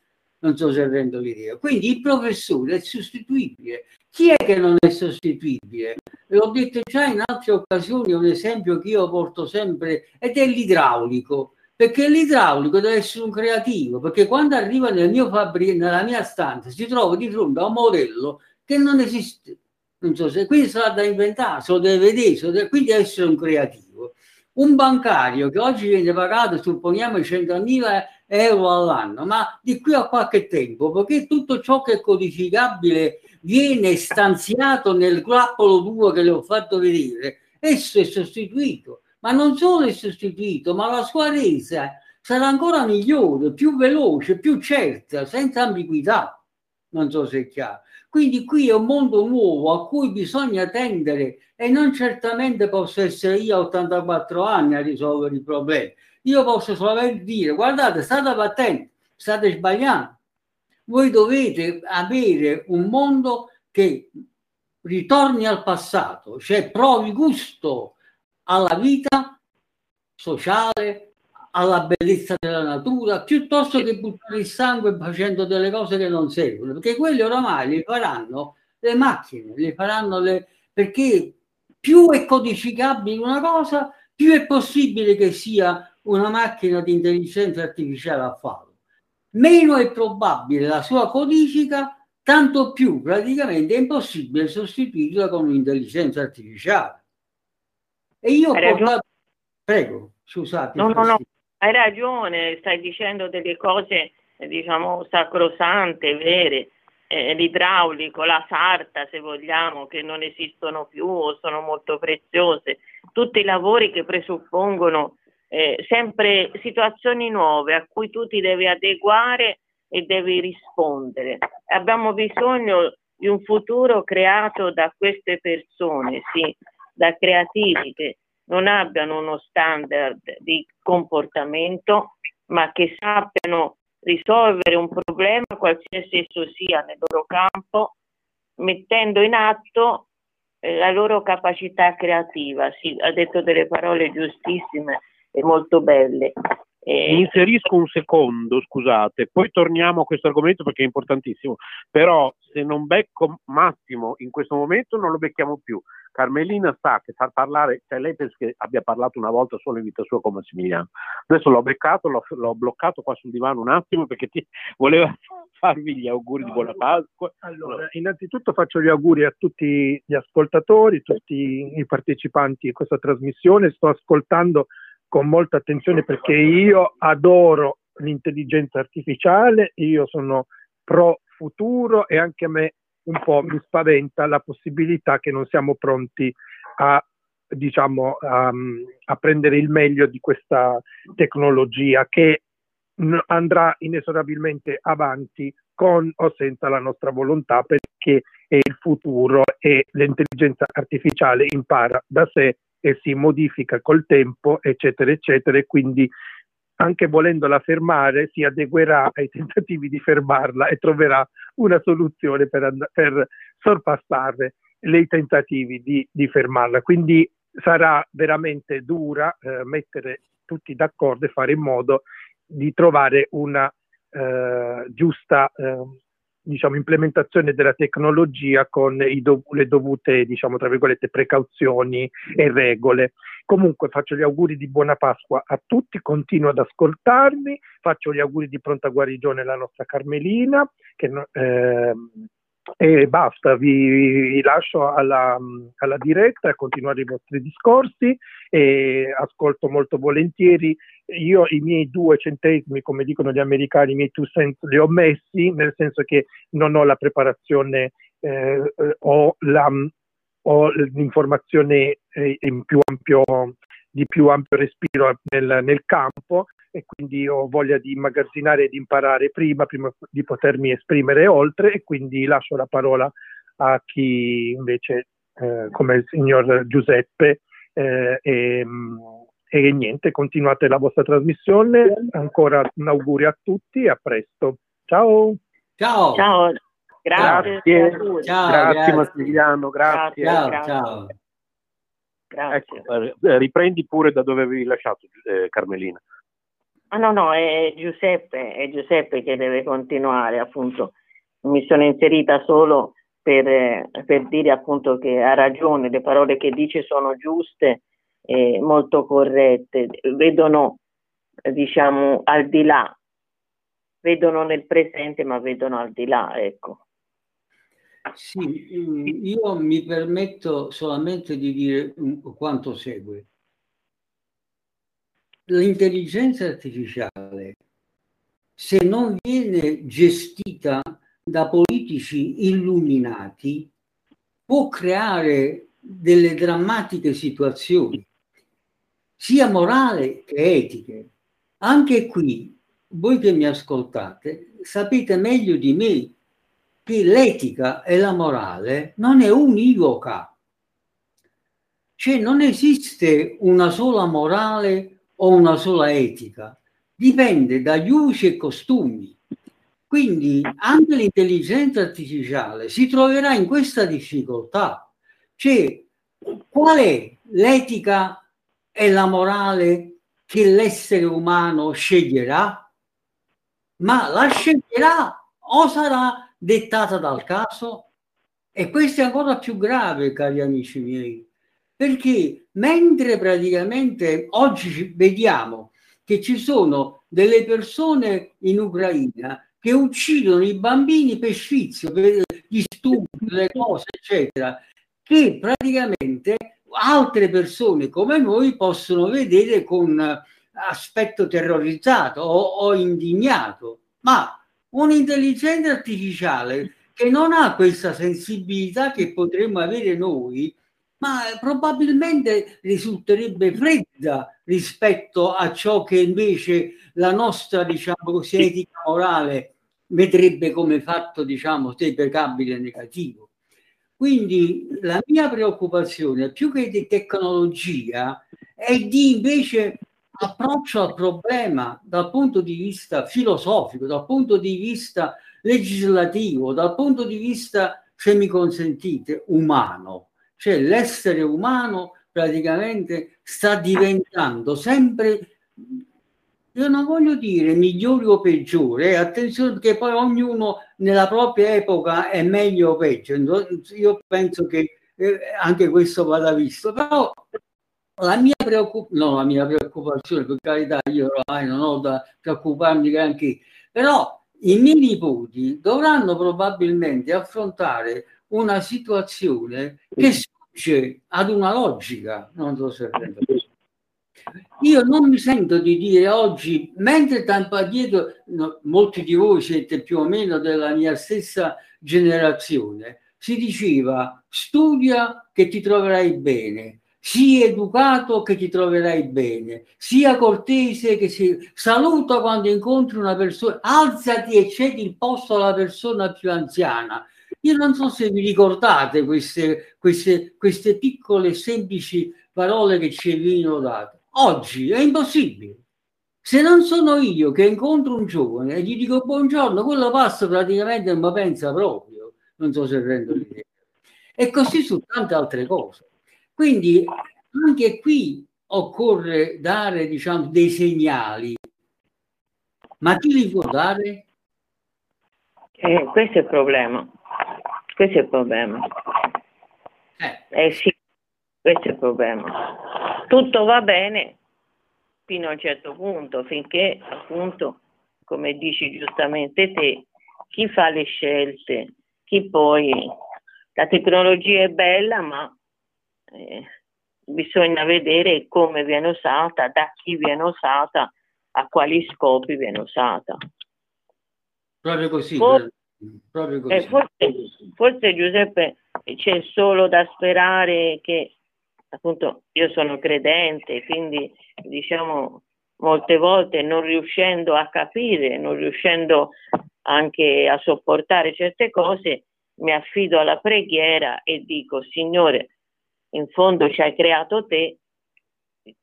non so se rendo l'idea. Quindi il professore è sostituibile. Chi è che non è sostituibile? L'ho detto già in altre occasioni, un esempio che io porto sempre, ed è l'idraulico. Perché l'idraulico deve essere un creativo, perché quando arriva nel mio fabbrico, nella mia stanza, si trova di fronte a un modello che non esiste. Non so se quindi sarà da inventare, se lo deve vedere, se deve, quindi essere un creativo. Un bancario che oggi viene pagato, supponiamo, 100.000 euro all'anno, ma di qui a qualche tempo, perché tutto ciò che è codificabile viene stanziato nel grappolo 2 che le ho fatto vedere, esso è sostituito, ma non solo è sostituito, ma la sua resa sarà ancora migliore, più veloce, più certa, senza ambiguità. Non so se è chiaro. Quindi qui è un mondo nuovo a cui bisogna tendere e non certamente posso essere io a 84 anni a risolvere i problemi, io posso solamente dire, guardate, state attenti, state sbagliando. Voi dovete avere un mondo che ritorni al passato, cioè provi gusto alla vita sociale, alla bellezza della natura, piuttosto che buttare il sangue facendo delle cose che non servono, perché quelli oramai li faranno le macchine, li faranno le... perché più è codificabile una cosa, più è possibile che sia una macchina di intelligenza artificiale a farlo. Meno è probabile la sua codifica, tanto più praticamente è impossibile sostituirla con un'intelligenza artificiale. E io ho portato... Prego, scusate. No, no, no, hai ragione, stai dicendo delle cose, diciamo, sacrosante, vere. Eh, l'idraulico, la sarta, se vogliamo, che non esistono più o sono molto preziose. Tutti i lavori che presuppongono eh, sempre situazioni nuove a cui tu ti devi adeguare e devi rispondere. Abbiamo bisogno di un futuro creato da queste persone, sì, da creativi che non abbiano uno standard di comportamento, ma che sappiano risolvere un problema, qualsiasi esso sia nel loro campo, mettendo in atto eh, la loro capacità creativa. Sì, ha detto delle parole giustissime e molto belle. Eh, inserisco un secondo, scusate, poi torniamo a questo argomento perché è importantissimo, però se non becco Massimo in questo momento non lo becchiamo più. Carmelina sa che far parlare, cioè lei pensa che abbia parlato una volta solo in vita sua con Massimiliano. Adesso l'ho beccato, l'ho, l'ho bloccato qua sul divano un attimo perché ti, voleva farvi gli auguri no, di buona Pasqua. Allora, innanzitutto faccio gli auguri a tutti gli ascoltatori, tutti i partecipanti a questa trasmissione. Sto ascoltando con molta attenzione perché io adoro l'intelligenza artificiale, io sono pro futuro e anche a me un po' mi spaventa la possibilità che non siamo pronti a, diciamo, a, a prendere il meglio di questa tecnologia che andrà inesorabilmente avanti con o senza la nostra volontà perché è il futuro e l'intelligenza artificiale impara da sé e si modifica col tempo, eccetera, eccetera, e quindi anche volendola fermare si adeguerà ai tentativi di fermarla e troverà una soluzione per, and- per sorpassare i tentativi di, di, fermarla. Quindi sarà veramente dura eh, mettere tutti d'accordo e fare in modo di trovare una eh, giusta eh, diciamo, implementazione della tecnologia con dov- le dovute diciamo, tra virgolette, precauzioni e regole. Comunque faccio gli auguri di buona Pasqua a tutti, continuo ad ascoltarvi, faccio gli auguri di pronta guarigione alla nostra Carmelina, che, eh, e basta, vi, vi lascio alla, alla, diretta a continuare i vostri discorsi e ascolto molto volentieri. Io i miei due centesimi, come dicono gli americani, i miei two cents li ho messi, nel senso che non ho la preparazione, eh, ho, la, ho, l'informazione eh, più ampio, di più ampio respiro nel, nel campo, e quindi ho voglia di immagazzinare e di imparare prima, prima di potermi esprimere oltre e quindi lascio la parola a chi invece, eh, come il signor Giuseppe, eh, e, e niente, continuate la vostra trasmissione. Ancora un augurio a tutti e a presto. Ciao. Ciao. Ciao. Grazie. Grazie, Ciao, grazie, grazie. Massimiliano, grazie. Ciao, Grazie. ciao. Grazie. Ecco, eh, riprendi pure da dove avevi lasciato, eh, Carmelina. Ah, no, no, è Giuseppe, è Giuseppe che deve continuare, appunto. Mi sono inserita solo per, eh, per dire appunto che ha ragione, le parole che dice sono giuste e molto corrette, vedono, diciamo, al di là, vedono nel presente ma vedono al di là, ecco. Sì, mm, io mi permetto solamente di dire quanto segue. L'intelligenza artificiale, se non viene gestita da politici illuminati, può creare delle drammatiche situazioni, sia morali che etiche. Anche qui, voi che mi ascoltate, sapete meglio di me che l'etica e la morale non è univoca. Cioè non esiste una sola morale o una sola etica, dipende dagli usi e costumi. Quindi anche l'intelligenza artificiale si troverà in questa difficoltà. Cioè, qual è l'etica e la morale che l'essere umano sceglierà? Ma la sceglierà o sarà dettata dal caso? E questo è ancora più grave, cari amici miei, perché mentre praticamente oggi vediamo che ci sono delle persone in Ucraina che uccidono i bambini per sfizio, per gli stupri, le cose, eccetera, che praticamente altre persone come noi possono vedere con aspetto terrorizzato o, o indignato. Ma un'intelligenza artificiale che non ha questa sensibilità che potremmo avere noi, ma probabilmente risulterebbe fredda rispetto a ciò che invece la nostra, diciamo così, etica morale vedrebbe come fatto, diciamo, deprecabile e negativo. Quindi la mia preoccupazione, più che di tecnologia, è di invece approccio al problema dal punto di vista filosofico, dal punto di vista legislativo, dal punto di vista, se mi consentite, umano. Cioè l'essere umano praticamente sta diventando sempre, io non voglio dire migliore o peggiore, eh, attenzione perché poi ognuno nella propria epoca è meglio o peggio. Io penso che eh, anche questo vada visto, però la mia, preoccup- no, la mia preoccupazione, per carità, io ormai non ho da preoccuparmi granché, però i miei nipoti dovranno probabilmente affrontare una situazione che ad una logica, non so se rendo. Io non mi sento di dire oggi, mentre tanto addietro, no, molti di voi siete più o meno della mia stessa generazione, si diceva studia che ti troverai bene, sii educato che ti troverai bene, sia cortese che si saluta quando incontri una persona, alzati e cedi il posto alla persona più anziana. Io non so se vi ricordate queste, queste, queste piccole semplici parole che ci venivano date. Oggi è impossibile. Se non sono io che incontro un giovane e gli dico buongiorno, quello passa praticamente non mi pensa proprio. Non so se rendo l'idea. E così su tante altre cose. Quindi anche qui occorre dare diciamo, dei segnali. Ma chi li può dare? Eh, questo è il problema. Questo è il problema. Eh. Eh sì, questo è il problema. Tutto va bene fino a un certo punto, finché appunto, come dici giustamente te, chi fa le scelte, chi poi... La tecnologia è bella, ma eh, bisogna vedere come viene usata, da chi viene usata, a quali scopi viene usata. Proprio così. For- proprio così. Eh, forse, forse Giuseppe c'è solo da sperare che appunto io sono credente, quindi diciamo molte volte non riuscendo a capire, non riuscendo anche a sopportare certe cose, mi affido alla preghiera e dico, Signore, in fondo ci hai creato te,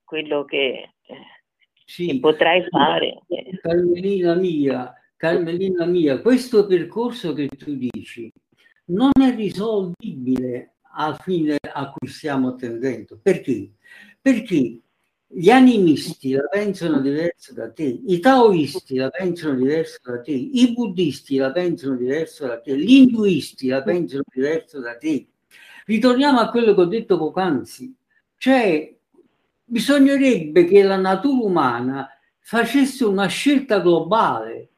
quello che, eh, sì. che potrai fare. Carmelina mia, Carmelina mia, questo percorso che tu dici non è risolvibile al fine a cui stiamo tendendo. Perché? Perché gli animisti la pensano diverso da te, i taoisti la pensano diverso da te, i buddisti la pensano diverso da te, gli induisti la pensano diverso da te. Ritorniamo a quello che ho detto poc'anzi, cioè bisognerebbe che la natura umana facesse una scelta globale.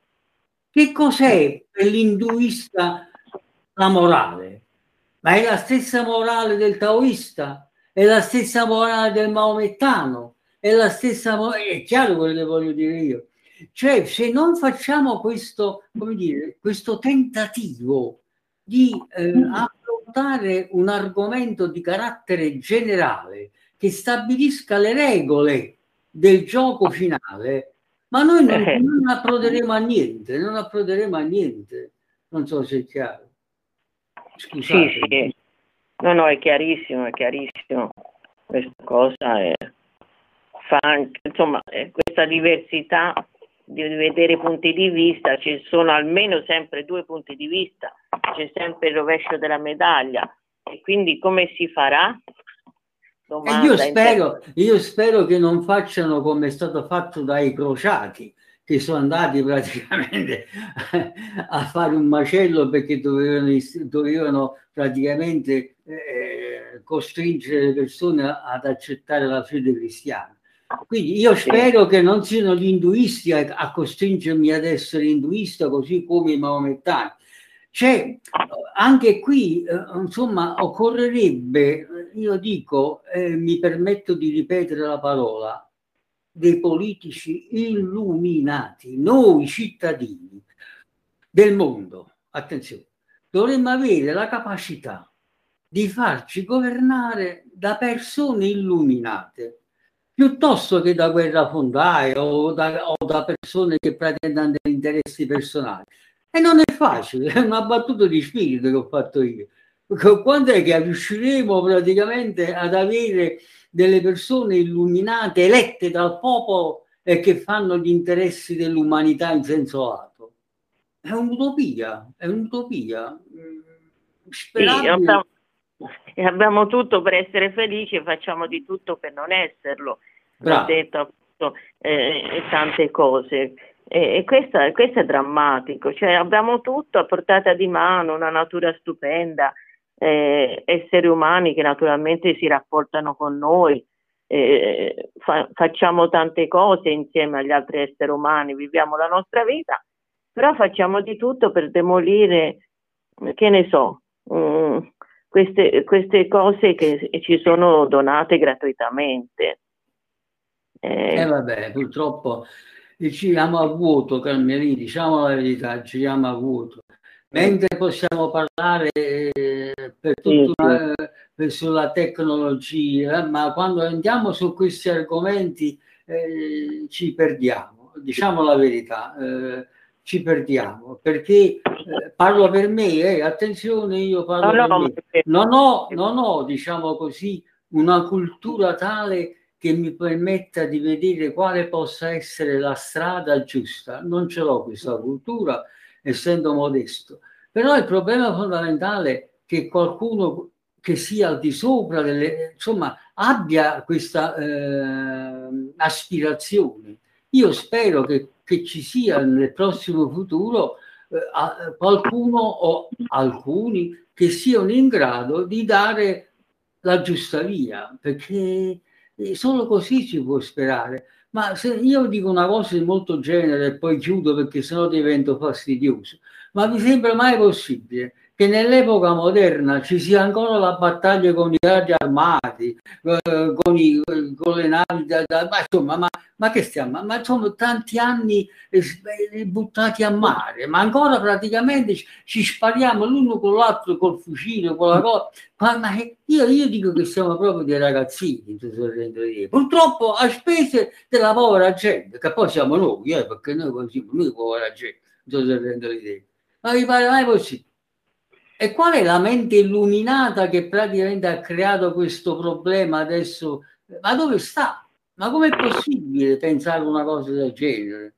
Che cos'è per l'induista la morale? Ma è la stessa morale del taoista? È la stessa morale del maomettano? È la stessa morale? È chiaro quello che voglio dire io. Cioè, se non facciamo questo, come dire, questo tentativo di eh, affrontare un argomento di carattere generale che stabilisca le regole del gioco finale, ma noi non, eh. non approderemo a niente, non approderemo a niente. Non so se è chiaro. Scusate. Sì, sì. No, no, è chiarissimo, è chiarissimo. Questa cosa è, fa anche, insomma, questa diversità di vedere punti di vista, ci sono almeno sempre due punti di vista, c'è sempre il rovescio della medaglia e quindi come si farà? Io spero, io spero che non facciano come è stato fatto dai crociati, che sono andati praticamente a fare un macello perché dovevano, dovevano praticamente eh, costringere le persone ad accettare la fede cristiana. Quindi io spero che non siano gli induisti a, a costringermi ad essere induista così come i maomettani. Cioè, anche qui, eh, insomma, occorrerebbe, io dico, eh, mi permetto di ripetere la parola, dei politici illuminati, noi cittadini del mondo, attenzione, dovremmo avere la capacità di farci governare da persone illuminate piuttosto che da guerrafondai o da, o da persone che pretendono degli interessi personali. E non è facile, è una battuta di spirito che ho fatto io. Quando è che riusciremo praticamente ad avere delle persone illuminate, elette dal popolo e che fanno gli interessi dell'umanità in senso lato. È un'utopia, è un'utopia. Sì, abbiamo, abbiamo, tutto per essere felici e facciamo di tutto per non esserlo. Ho detto appunto eh, tante cose. E, questo, questo, è drammatico, cioè abbiamo tutto a portata di mano, una natura stupenda, eh, esseri umani che naturalmente si rapportano con noi, eh, fa, facciamo tante cose insieme agli altri esseri umani, viviamo la nostra vita, però facciamo di tutto per demolire, che ne so, um, queste, queste, cose che ci sono donate gratuitamente. Eh, eh vabbè, purtroppo giriamo a vuoto, Carmelini, diciamo la verità, giriamo a vuoto. Mentre possiamo parlare eh, per tutta una, sulla tecnologia, ma quando andiamo su questi argomenti eh, ci perdiamo, diciamo la verità, eh, ci perdiamo, perché eh, parlo per me, eh, attenzione, io parlo no, no, me. Non ho, non ho, diciamo così, una cultura tale che mi permetta di vedere quale possa essere la strada giusta. Non ce l'ho questa cultura essendo modesto. Però il problema fondamentale è che qualcuno che sia al di sopra delle, insomma, abbia questa eh, aspirazione. Io spero che, che, ci sia nel prossimo futuro eh, qualcuno o alcuni che siano in grado di dare la giusta via, perché solo così si può sperare. Ma se io dico una cosa di molto genere e poi chiudo perché sennò divento fastidioso, ma vi sembra mai possibile che nell'epoca moderna ci sia ancora la battaglia con i carri armati, eh, con, i, con, le navi, da, da, ma, insomma, ma, ma, che stiamo? Ma sono tanti anni eh, buttati a mare, ma ancora praticamente ci, ci spariamo l'uno con l'altro col fucile, con la cosa. Ma, ma io, io, dico che siamo proprio dei ragazzini, purtroppo a spese della povera gente, che poi siamo noi, eh, perché noi siamo noi povera gente, non so se rendo l'idea. Ma vi pare mai possibile? E qual è la mente illuminata che praticamente ha creato questo problema adesso? Ma dove sta? Ma com'è possibile pensare una cosa del genere?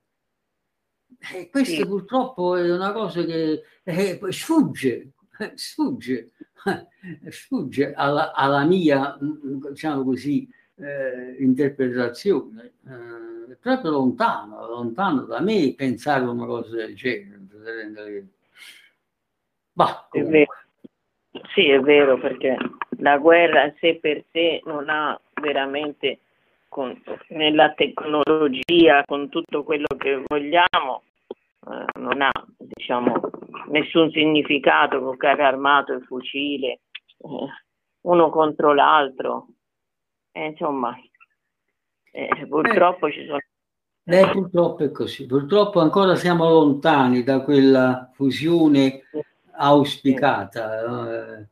E eh, questo sì. purtroppo è una cosa che eh, sfugge, sfugge, sfugge alla, alla mia, diciamo così, eh, interpretazione. Eh, è proprio lontano, lontano da me pensare una cosa del genere. Bah, è vero. Sì, è vero, perché la guerra sé per sé non ha veramente, con, nella tecnologia, con tutto quello che vogliamo, eh, non ha diciamo, nessun significato con carro armato e fucile, eh, uno contro l'altro. Eh, insomma, eh, purtroppo ci sono eh, purtroppo è così, purtroppo ancora siamo lontani da quella fusione auspicata.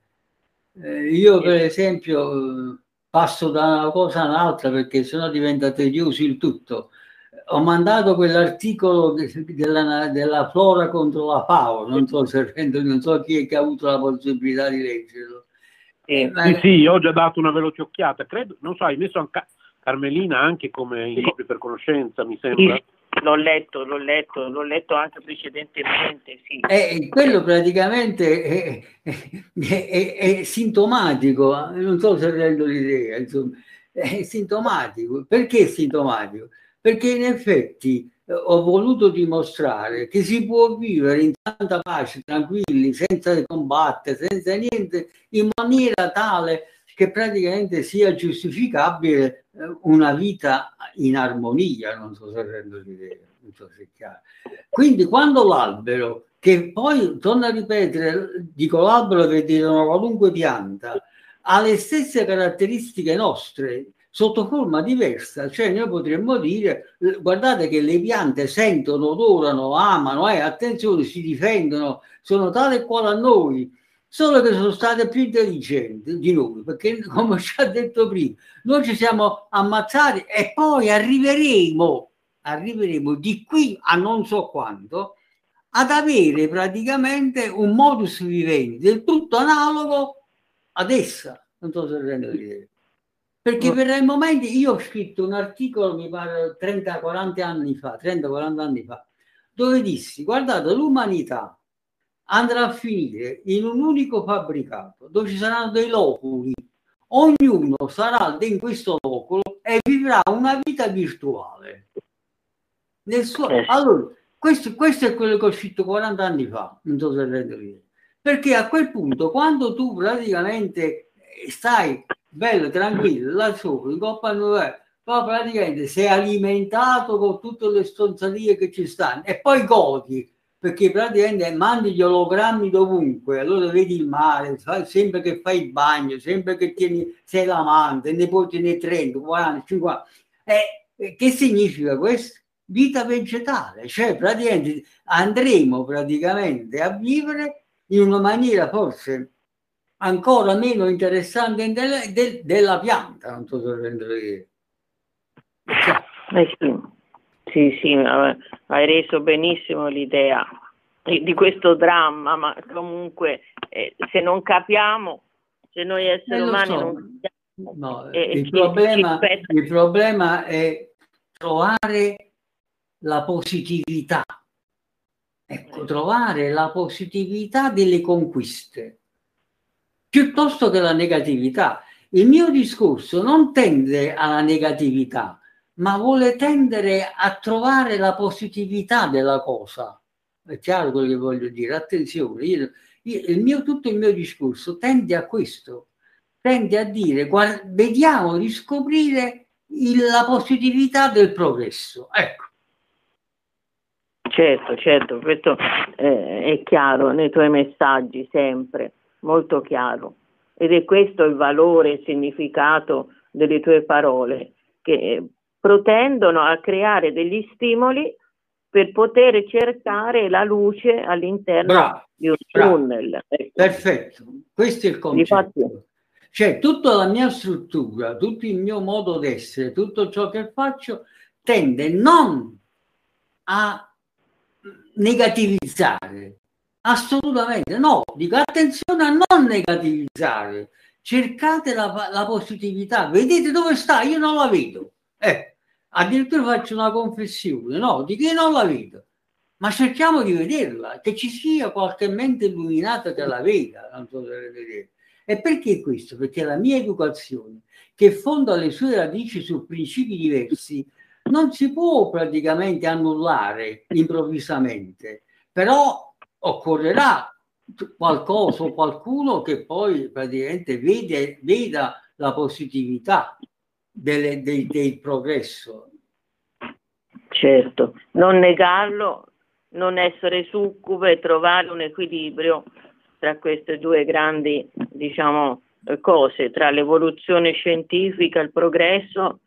Eh, io per esempio passo da una cosa all'altra perché sennò diventa tedioso il tutto. Ho mandato quell'articolo della, della flora contro la FAO, non so se non so chi è che ha avuto la possibilità di leggerlo. Eh, sì, sì, ho già dato una veloce occhiata, credo, non so, hai messo anche Carmelina anche come in copia per conoscenza, mi sembra. Sì, L'ho letto, l'ho letto, l'ho letto anche precedentemente, sì. Eh, quello praticamente è, è, è, è, sintomatico, non so se rendo l'idea, insomma, è sintomatico. Perché è sintomatico? Perché in effetti eh, ho voluto dimostrare che si può vivere in tanta pace, tranquilli, senza combattere, senza niente, in maniera tale che praticamente sia giustificabile eh, una vita in armonia, non so se rendo l'idea, non so se è chiaro. Quindi quando l'albero, che poi, torno a ripetere, dico l'albero per dire una qualunque pianta, ha le stesse caratteristiche nostre, sotto forma diversa, cioè noi potremmo dire guardate che le piante sentono, odorano, amano, eh, attenzione, si difendono, sono tale e quale a noi, solo che sono state più intelligenti di noi, perché come ci ha detto prima, noi ci siamo ammazzati e poi arriveremo, arriveremo di qui a non so quando ad avere praticamente un modus vivendi del tutto analogo ad essa. Non so se rendo l'idea. Perché no. per il momento io ho scritto un articolo, mi pare 30-40 anni fa, 30-40 anni fa, dove dissi, guardate, l'umanità andrà a finire in un unico fabbricato dove ci saranno dei loculi. Ognuno sarà in questo loculo e vivrà una vita virtuale. Suo... Eh. Allora, questo, questo, è quello che ho scritto 40 anni fa, non so se rendo idea. Perché a quel punto, quando tu praticamente stai bello, tranquillo, là sopra, in Coppa Nuova, poi praticamente sei alimentato con tutte le stronzatine che ci stanno e poi godi perché praticamente mandi gli ologrammi dovunque, allora vedi il mare, sempre che fai il bagno, sempre che tieni, sei l'amante, ne puoi tenere 30, 40, 50. Eh, che significa questo? Vita vegetale, cioè praticamente andremo praticamente a vivere in una maniera forse ancora meno interessante delle, del, della pianta, non so se rendere idea. Eh sì. Sì, hai reso benissimo l'idea di questo dramma, ma comunque eh, se non capiamo, se noi esseri eh, umani so. non capiamo... No, eh, il, problema, il problema è trovare la positività, ecco, trovare la positività delle conquiste, piuttosto che la negatività. Il mio discorso non tende alla negatività, ma vuole tendere a trovare la positività della cosa. È chiaro quello che voglio dire? Attenzione, io, io, il mio, tutto il mio discorso tende a questo, tende a dire guarda, vediamo di scoprire il, la positività del progresso. Ecco. Certo, certo, questo eh, è chiaro nei tuoi messaggi sempre, molto chiaro. Ed è questo il valore il significato delle tue parole, che protendono a creare degli stimoli per poter cercare la luce all'interno bravo, di un bravo. tunnel. Ecco. Perfetto, questo è il concetto. Cioè, tutta la mia struttura, tutto il mio modo d'essere, tutto ciò che faccio tende non a negativizzare, assolutamente no, dico attenzione a non negativizzare, cercate la, la positività, vedete dove sta, io non la vedo. Eh, addirittura faccio una confessione, no, di che non la vedo, ma cerchiamo di vederla, che ci sia qualche mente illuminata che la veda, non so se vedete. E perché questo? Perché la mia educazione, che fonda le sue radici su principi diversi, non si può praticamente annullare improvvisamente, però occorrerà qualcosa o qualcuno che poi praticamente vede, veda la positività delle, del, del progresso. Certo, non negarlo, non essere succube, trovare un equilibrio tra queste due grandi, diciamo, cose, tra l'evoluzione scientifica, il progresso,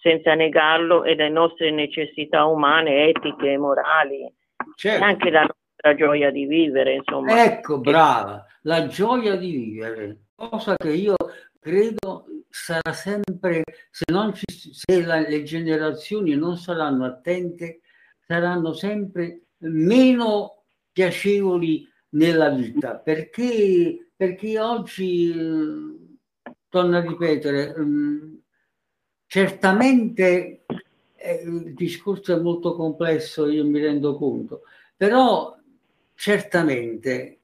senza negarlo, e le nostre necessità umane, etiche e morali, certo. e anche la nostra gioia di vivere, insomma. Ecco, brava, la gioia di vivere, cosa che io credo sarà sempre, se, ci, se la, le generazioni non saranno attente, saranno sempre meno piacevoli nella vita, perché, perché oggi, torno a ripetere, mm, certamente eh, il discorso è molto complesso, io mi rendo conto, però certamente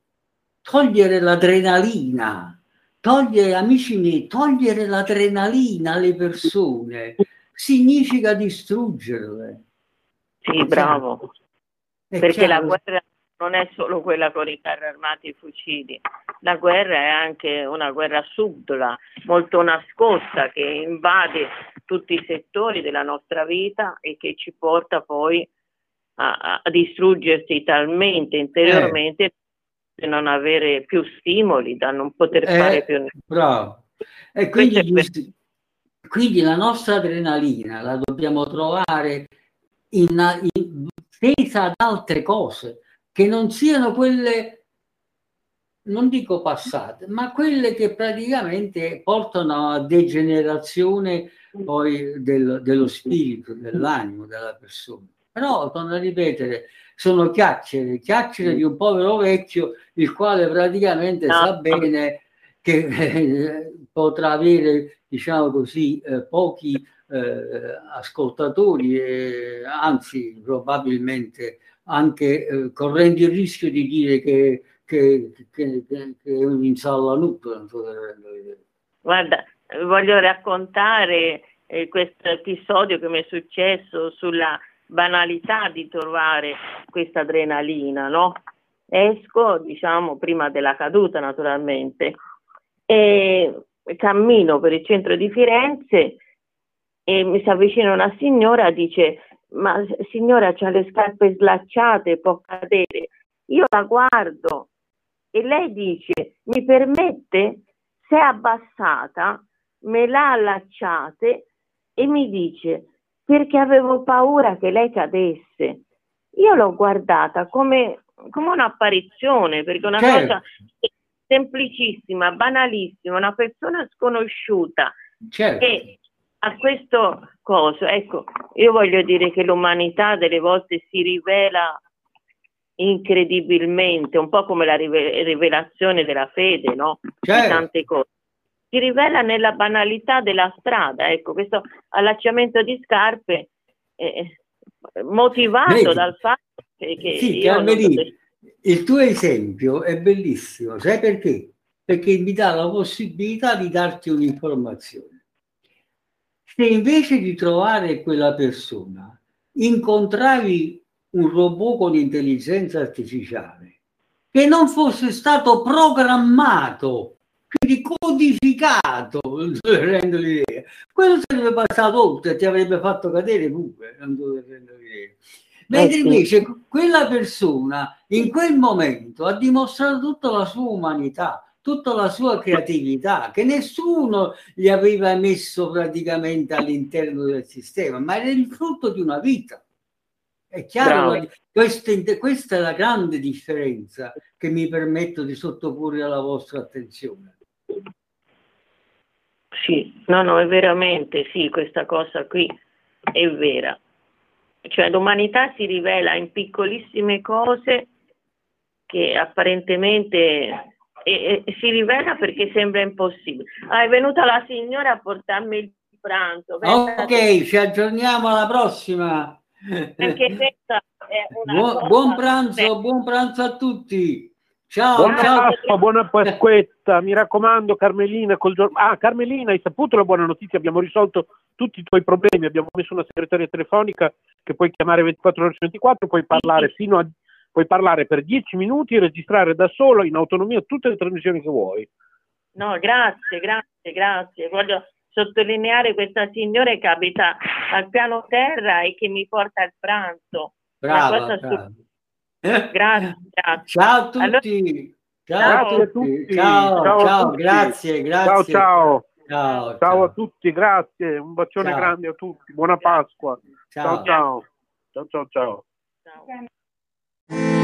togliere l'adrenalina togliere, amici miei, togliere l'adrenalina alle persone significa distruggerle. Sì, bravo. È Perché chiaro. la guerra non è solo quella con i carri armati e i fucili, la guerra è anche una guerra subdola, molto nascosta, che invade tutti i settori della nostra vita e che ci porta poi a, a distruggersi talmente interiormente eh di non avere più stimoli, da non poter eh, fare più niente. Bravo. E quindi, quindi, la nostra adrenalina la dobbiamo trovare in, in tesa ad altre cose che non siano quelle, non dico passate, ma quelle che praticamente portano a degenerazione poi del, dello spirito, dell'animo della persona. Però, torno a ripetere, sono chiacchiere, chiacchiere di un povero vecchio il quale praticamente no. sa bene che eh, potrà avere, diciamo così, eh, pochi eh, ascoltatori, e, anzi probabilmente anche eh, correndo il rischio di dire che, che, che, che è un insallanuto. Guarda, voglio raccontare eh, questo episodio che mi è successo sulla banalità di trovare questa adrenalina, no? Esco, diciamo, prima della caduta naturalmente, e cammino per il centro di Firenze e mi si avvicina una signora dice ma signora ha le scarpe slacciate, può cadere. Io la guardo e lei dice mi permette, se è abbassata, me l'ha allacciate e mi dice perché avevo paura che lei cadesse. Io l'ho guardata come, come un'apparizione, perché una certo. cosa semplicissima, banalissima, una persona sconosciuta certo. che a questo coso, ecco, io voglio dire che l'umanità delle volte si rivela incredibilmente, un po' come la rivelazione della fede, no? Certo. Di tante cose si rivela nella banalità della strada. Ecco, questo allacciamento di scarpe eh, motivato Vedi, dal fatto che, che sì, Carmelì, so il tuo esempio è bellissimo, sai perché? Perché mi dà la possibilità di darti un'informazione. Se invece di trovare quella persona incontravi un robot con intelligenza artificiale che non fosse stato programmato quindi codificato, non rendo l'idea. Quello sarebbe passato oltre, ti avrebbe fatto cadere pure, non rendo l'idea. Mentre invece quella persona in quel momento ha dimostrato tutta la sua umanità, tutta la sua creatività, che nessuno gli aveva messo praticamente all'interno del sistema, ma era il frutto di una vita. È chiaro, questa, questa è la grande differenza che mi permetto di sottoporre alla vostra attenzione. Sì, no, no, è veramente sì, questa cosa qui è vera. Cioè l'umanità si rivela in piccolissime cose che apparentemente e, e si rivela perché sembra impossibile. Ah, è venuta la signora a portarmi il pranzo. Ok, ci aggiorniamo alla prossima. Buon, buon pranzo, buon pranzo a tutti. Ciao, buona ciao. Pasqua, buona Pasquetta, mi raccomando Carmelina. Col giorno... Ah, Carmelina, hai saputo la buona notizia? Abbiamo risolto tutti i tuoi problemi, abbiamo messo una segretaria telefonica che puoi chiamare 24 ore su 24, puoi parlare fino a puoi parlare per 10 minuti e registrare da solo in autonomia tutte le trasmissioni che vuoi. No, grazie, grazie, grazie. Voglio sottolineare questa signora che abita al piano terra e che mi porta il pranzo. Brava. Grazie, grazie. Ciao a tutti. Allora... Ciao, ciao, a tutti. Ciao, ciao, ciao tutti. grazie, grazie. Ciao, ciao. Ciao, ciao, a tutti, grazie. Un bacione ciao. grande a tutti. Buona Pasqua. Ciao, ciao. Ciao, ciao, ciao. ciao.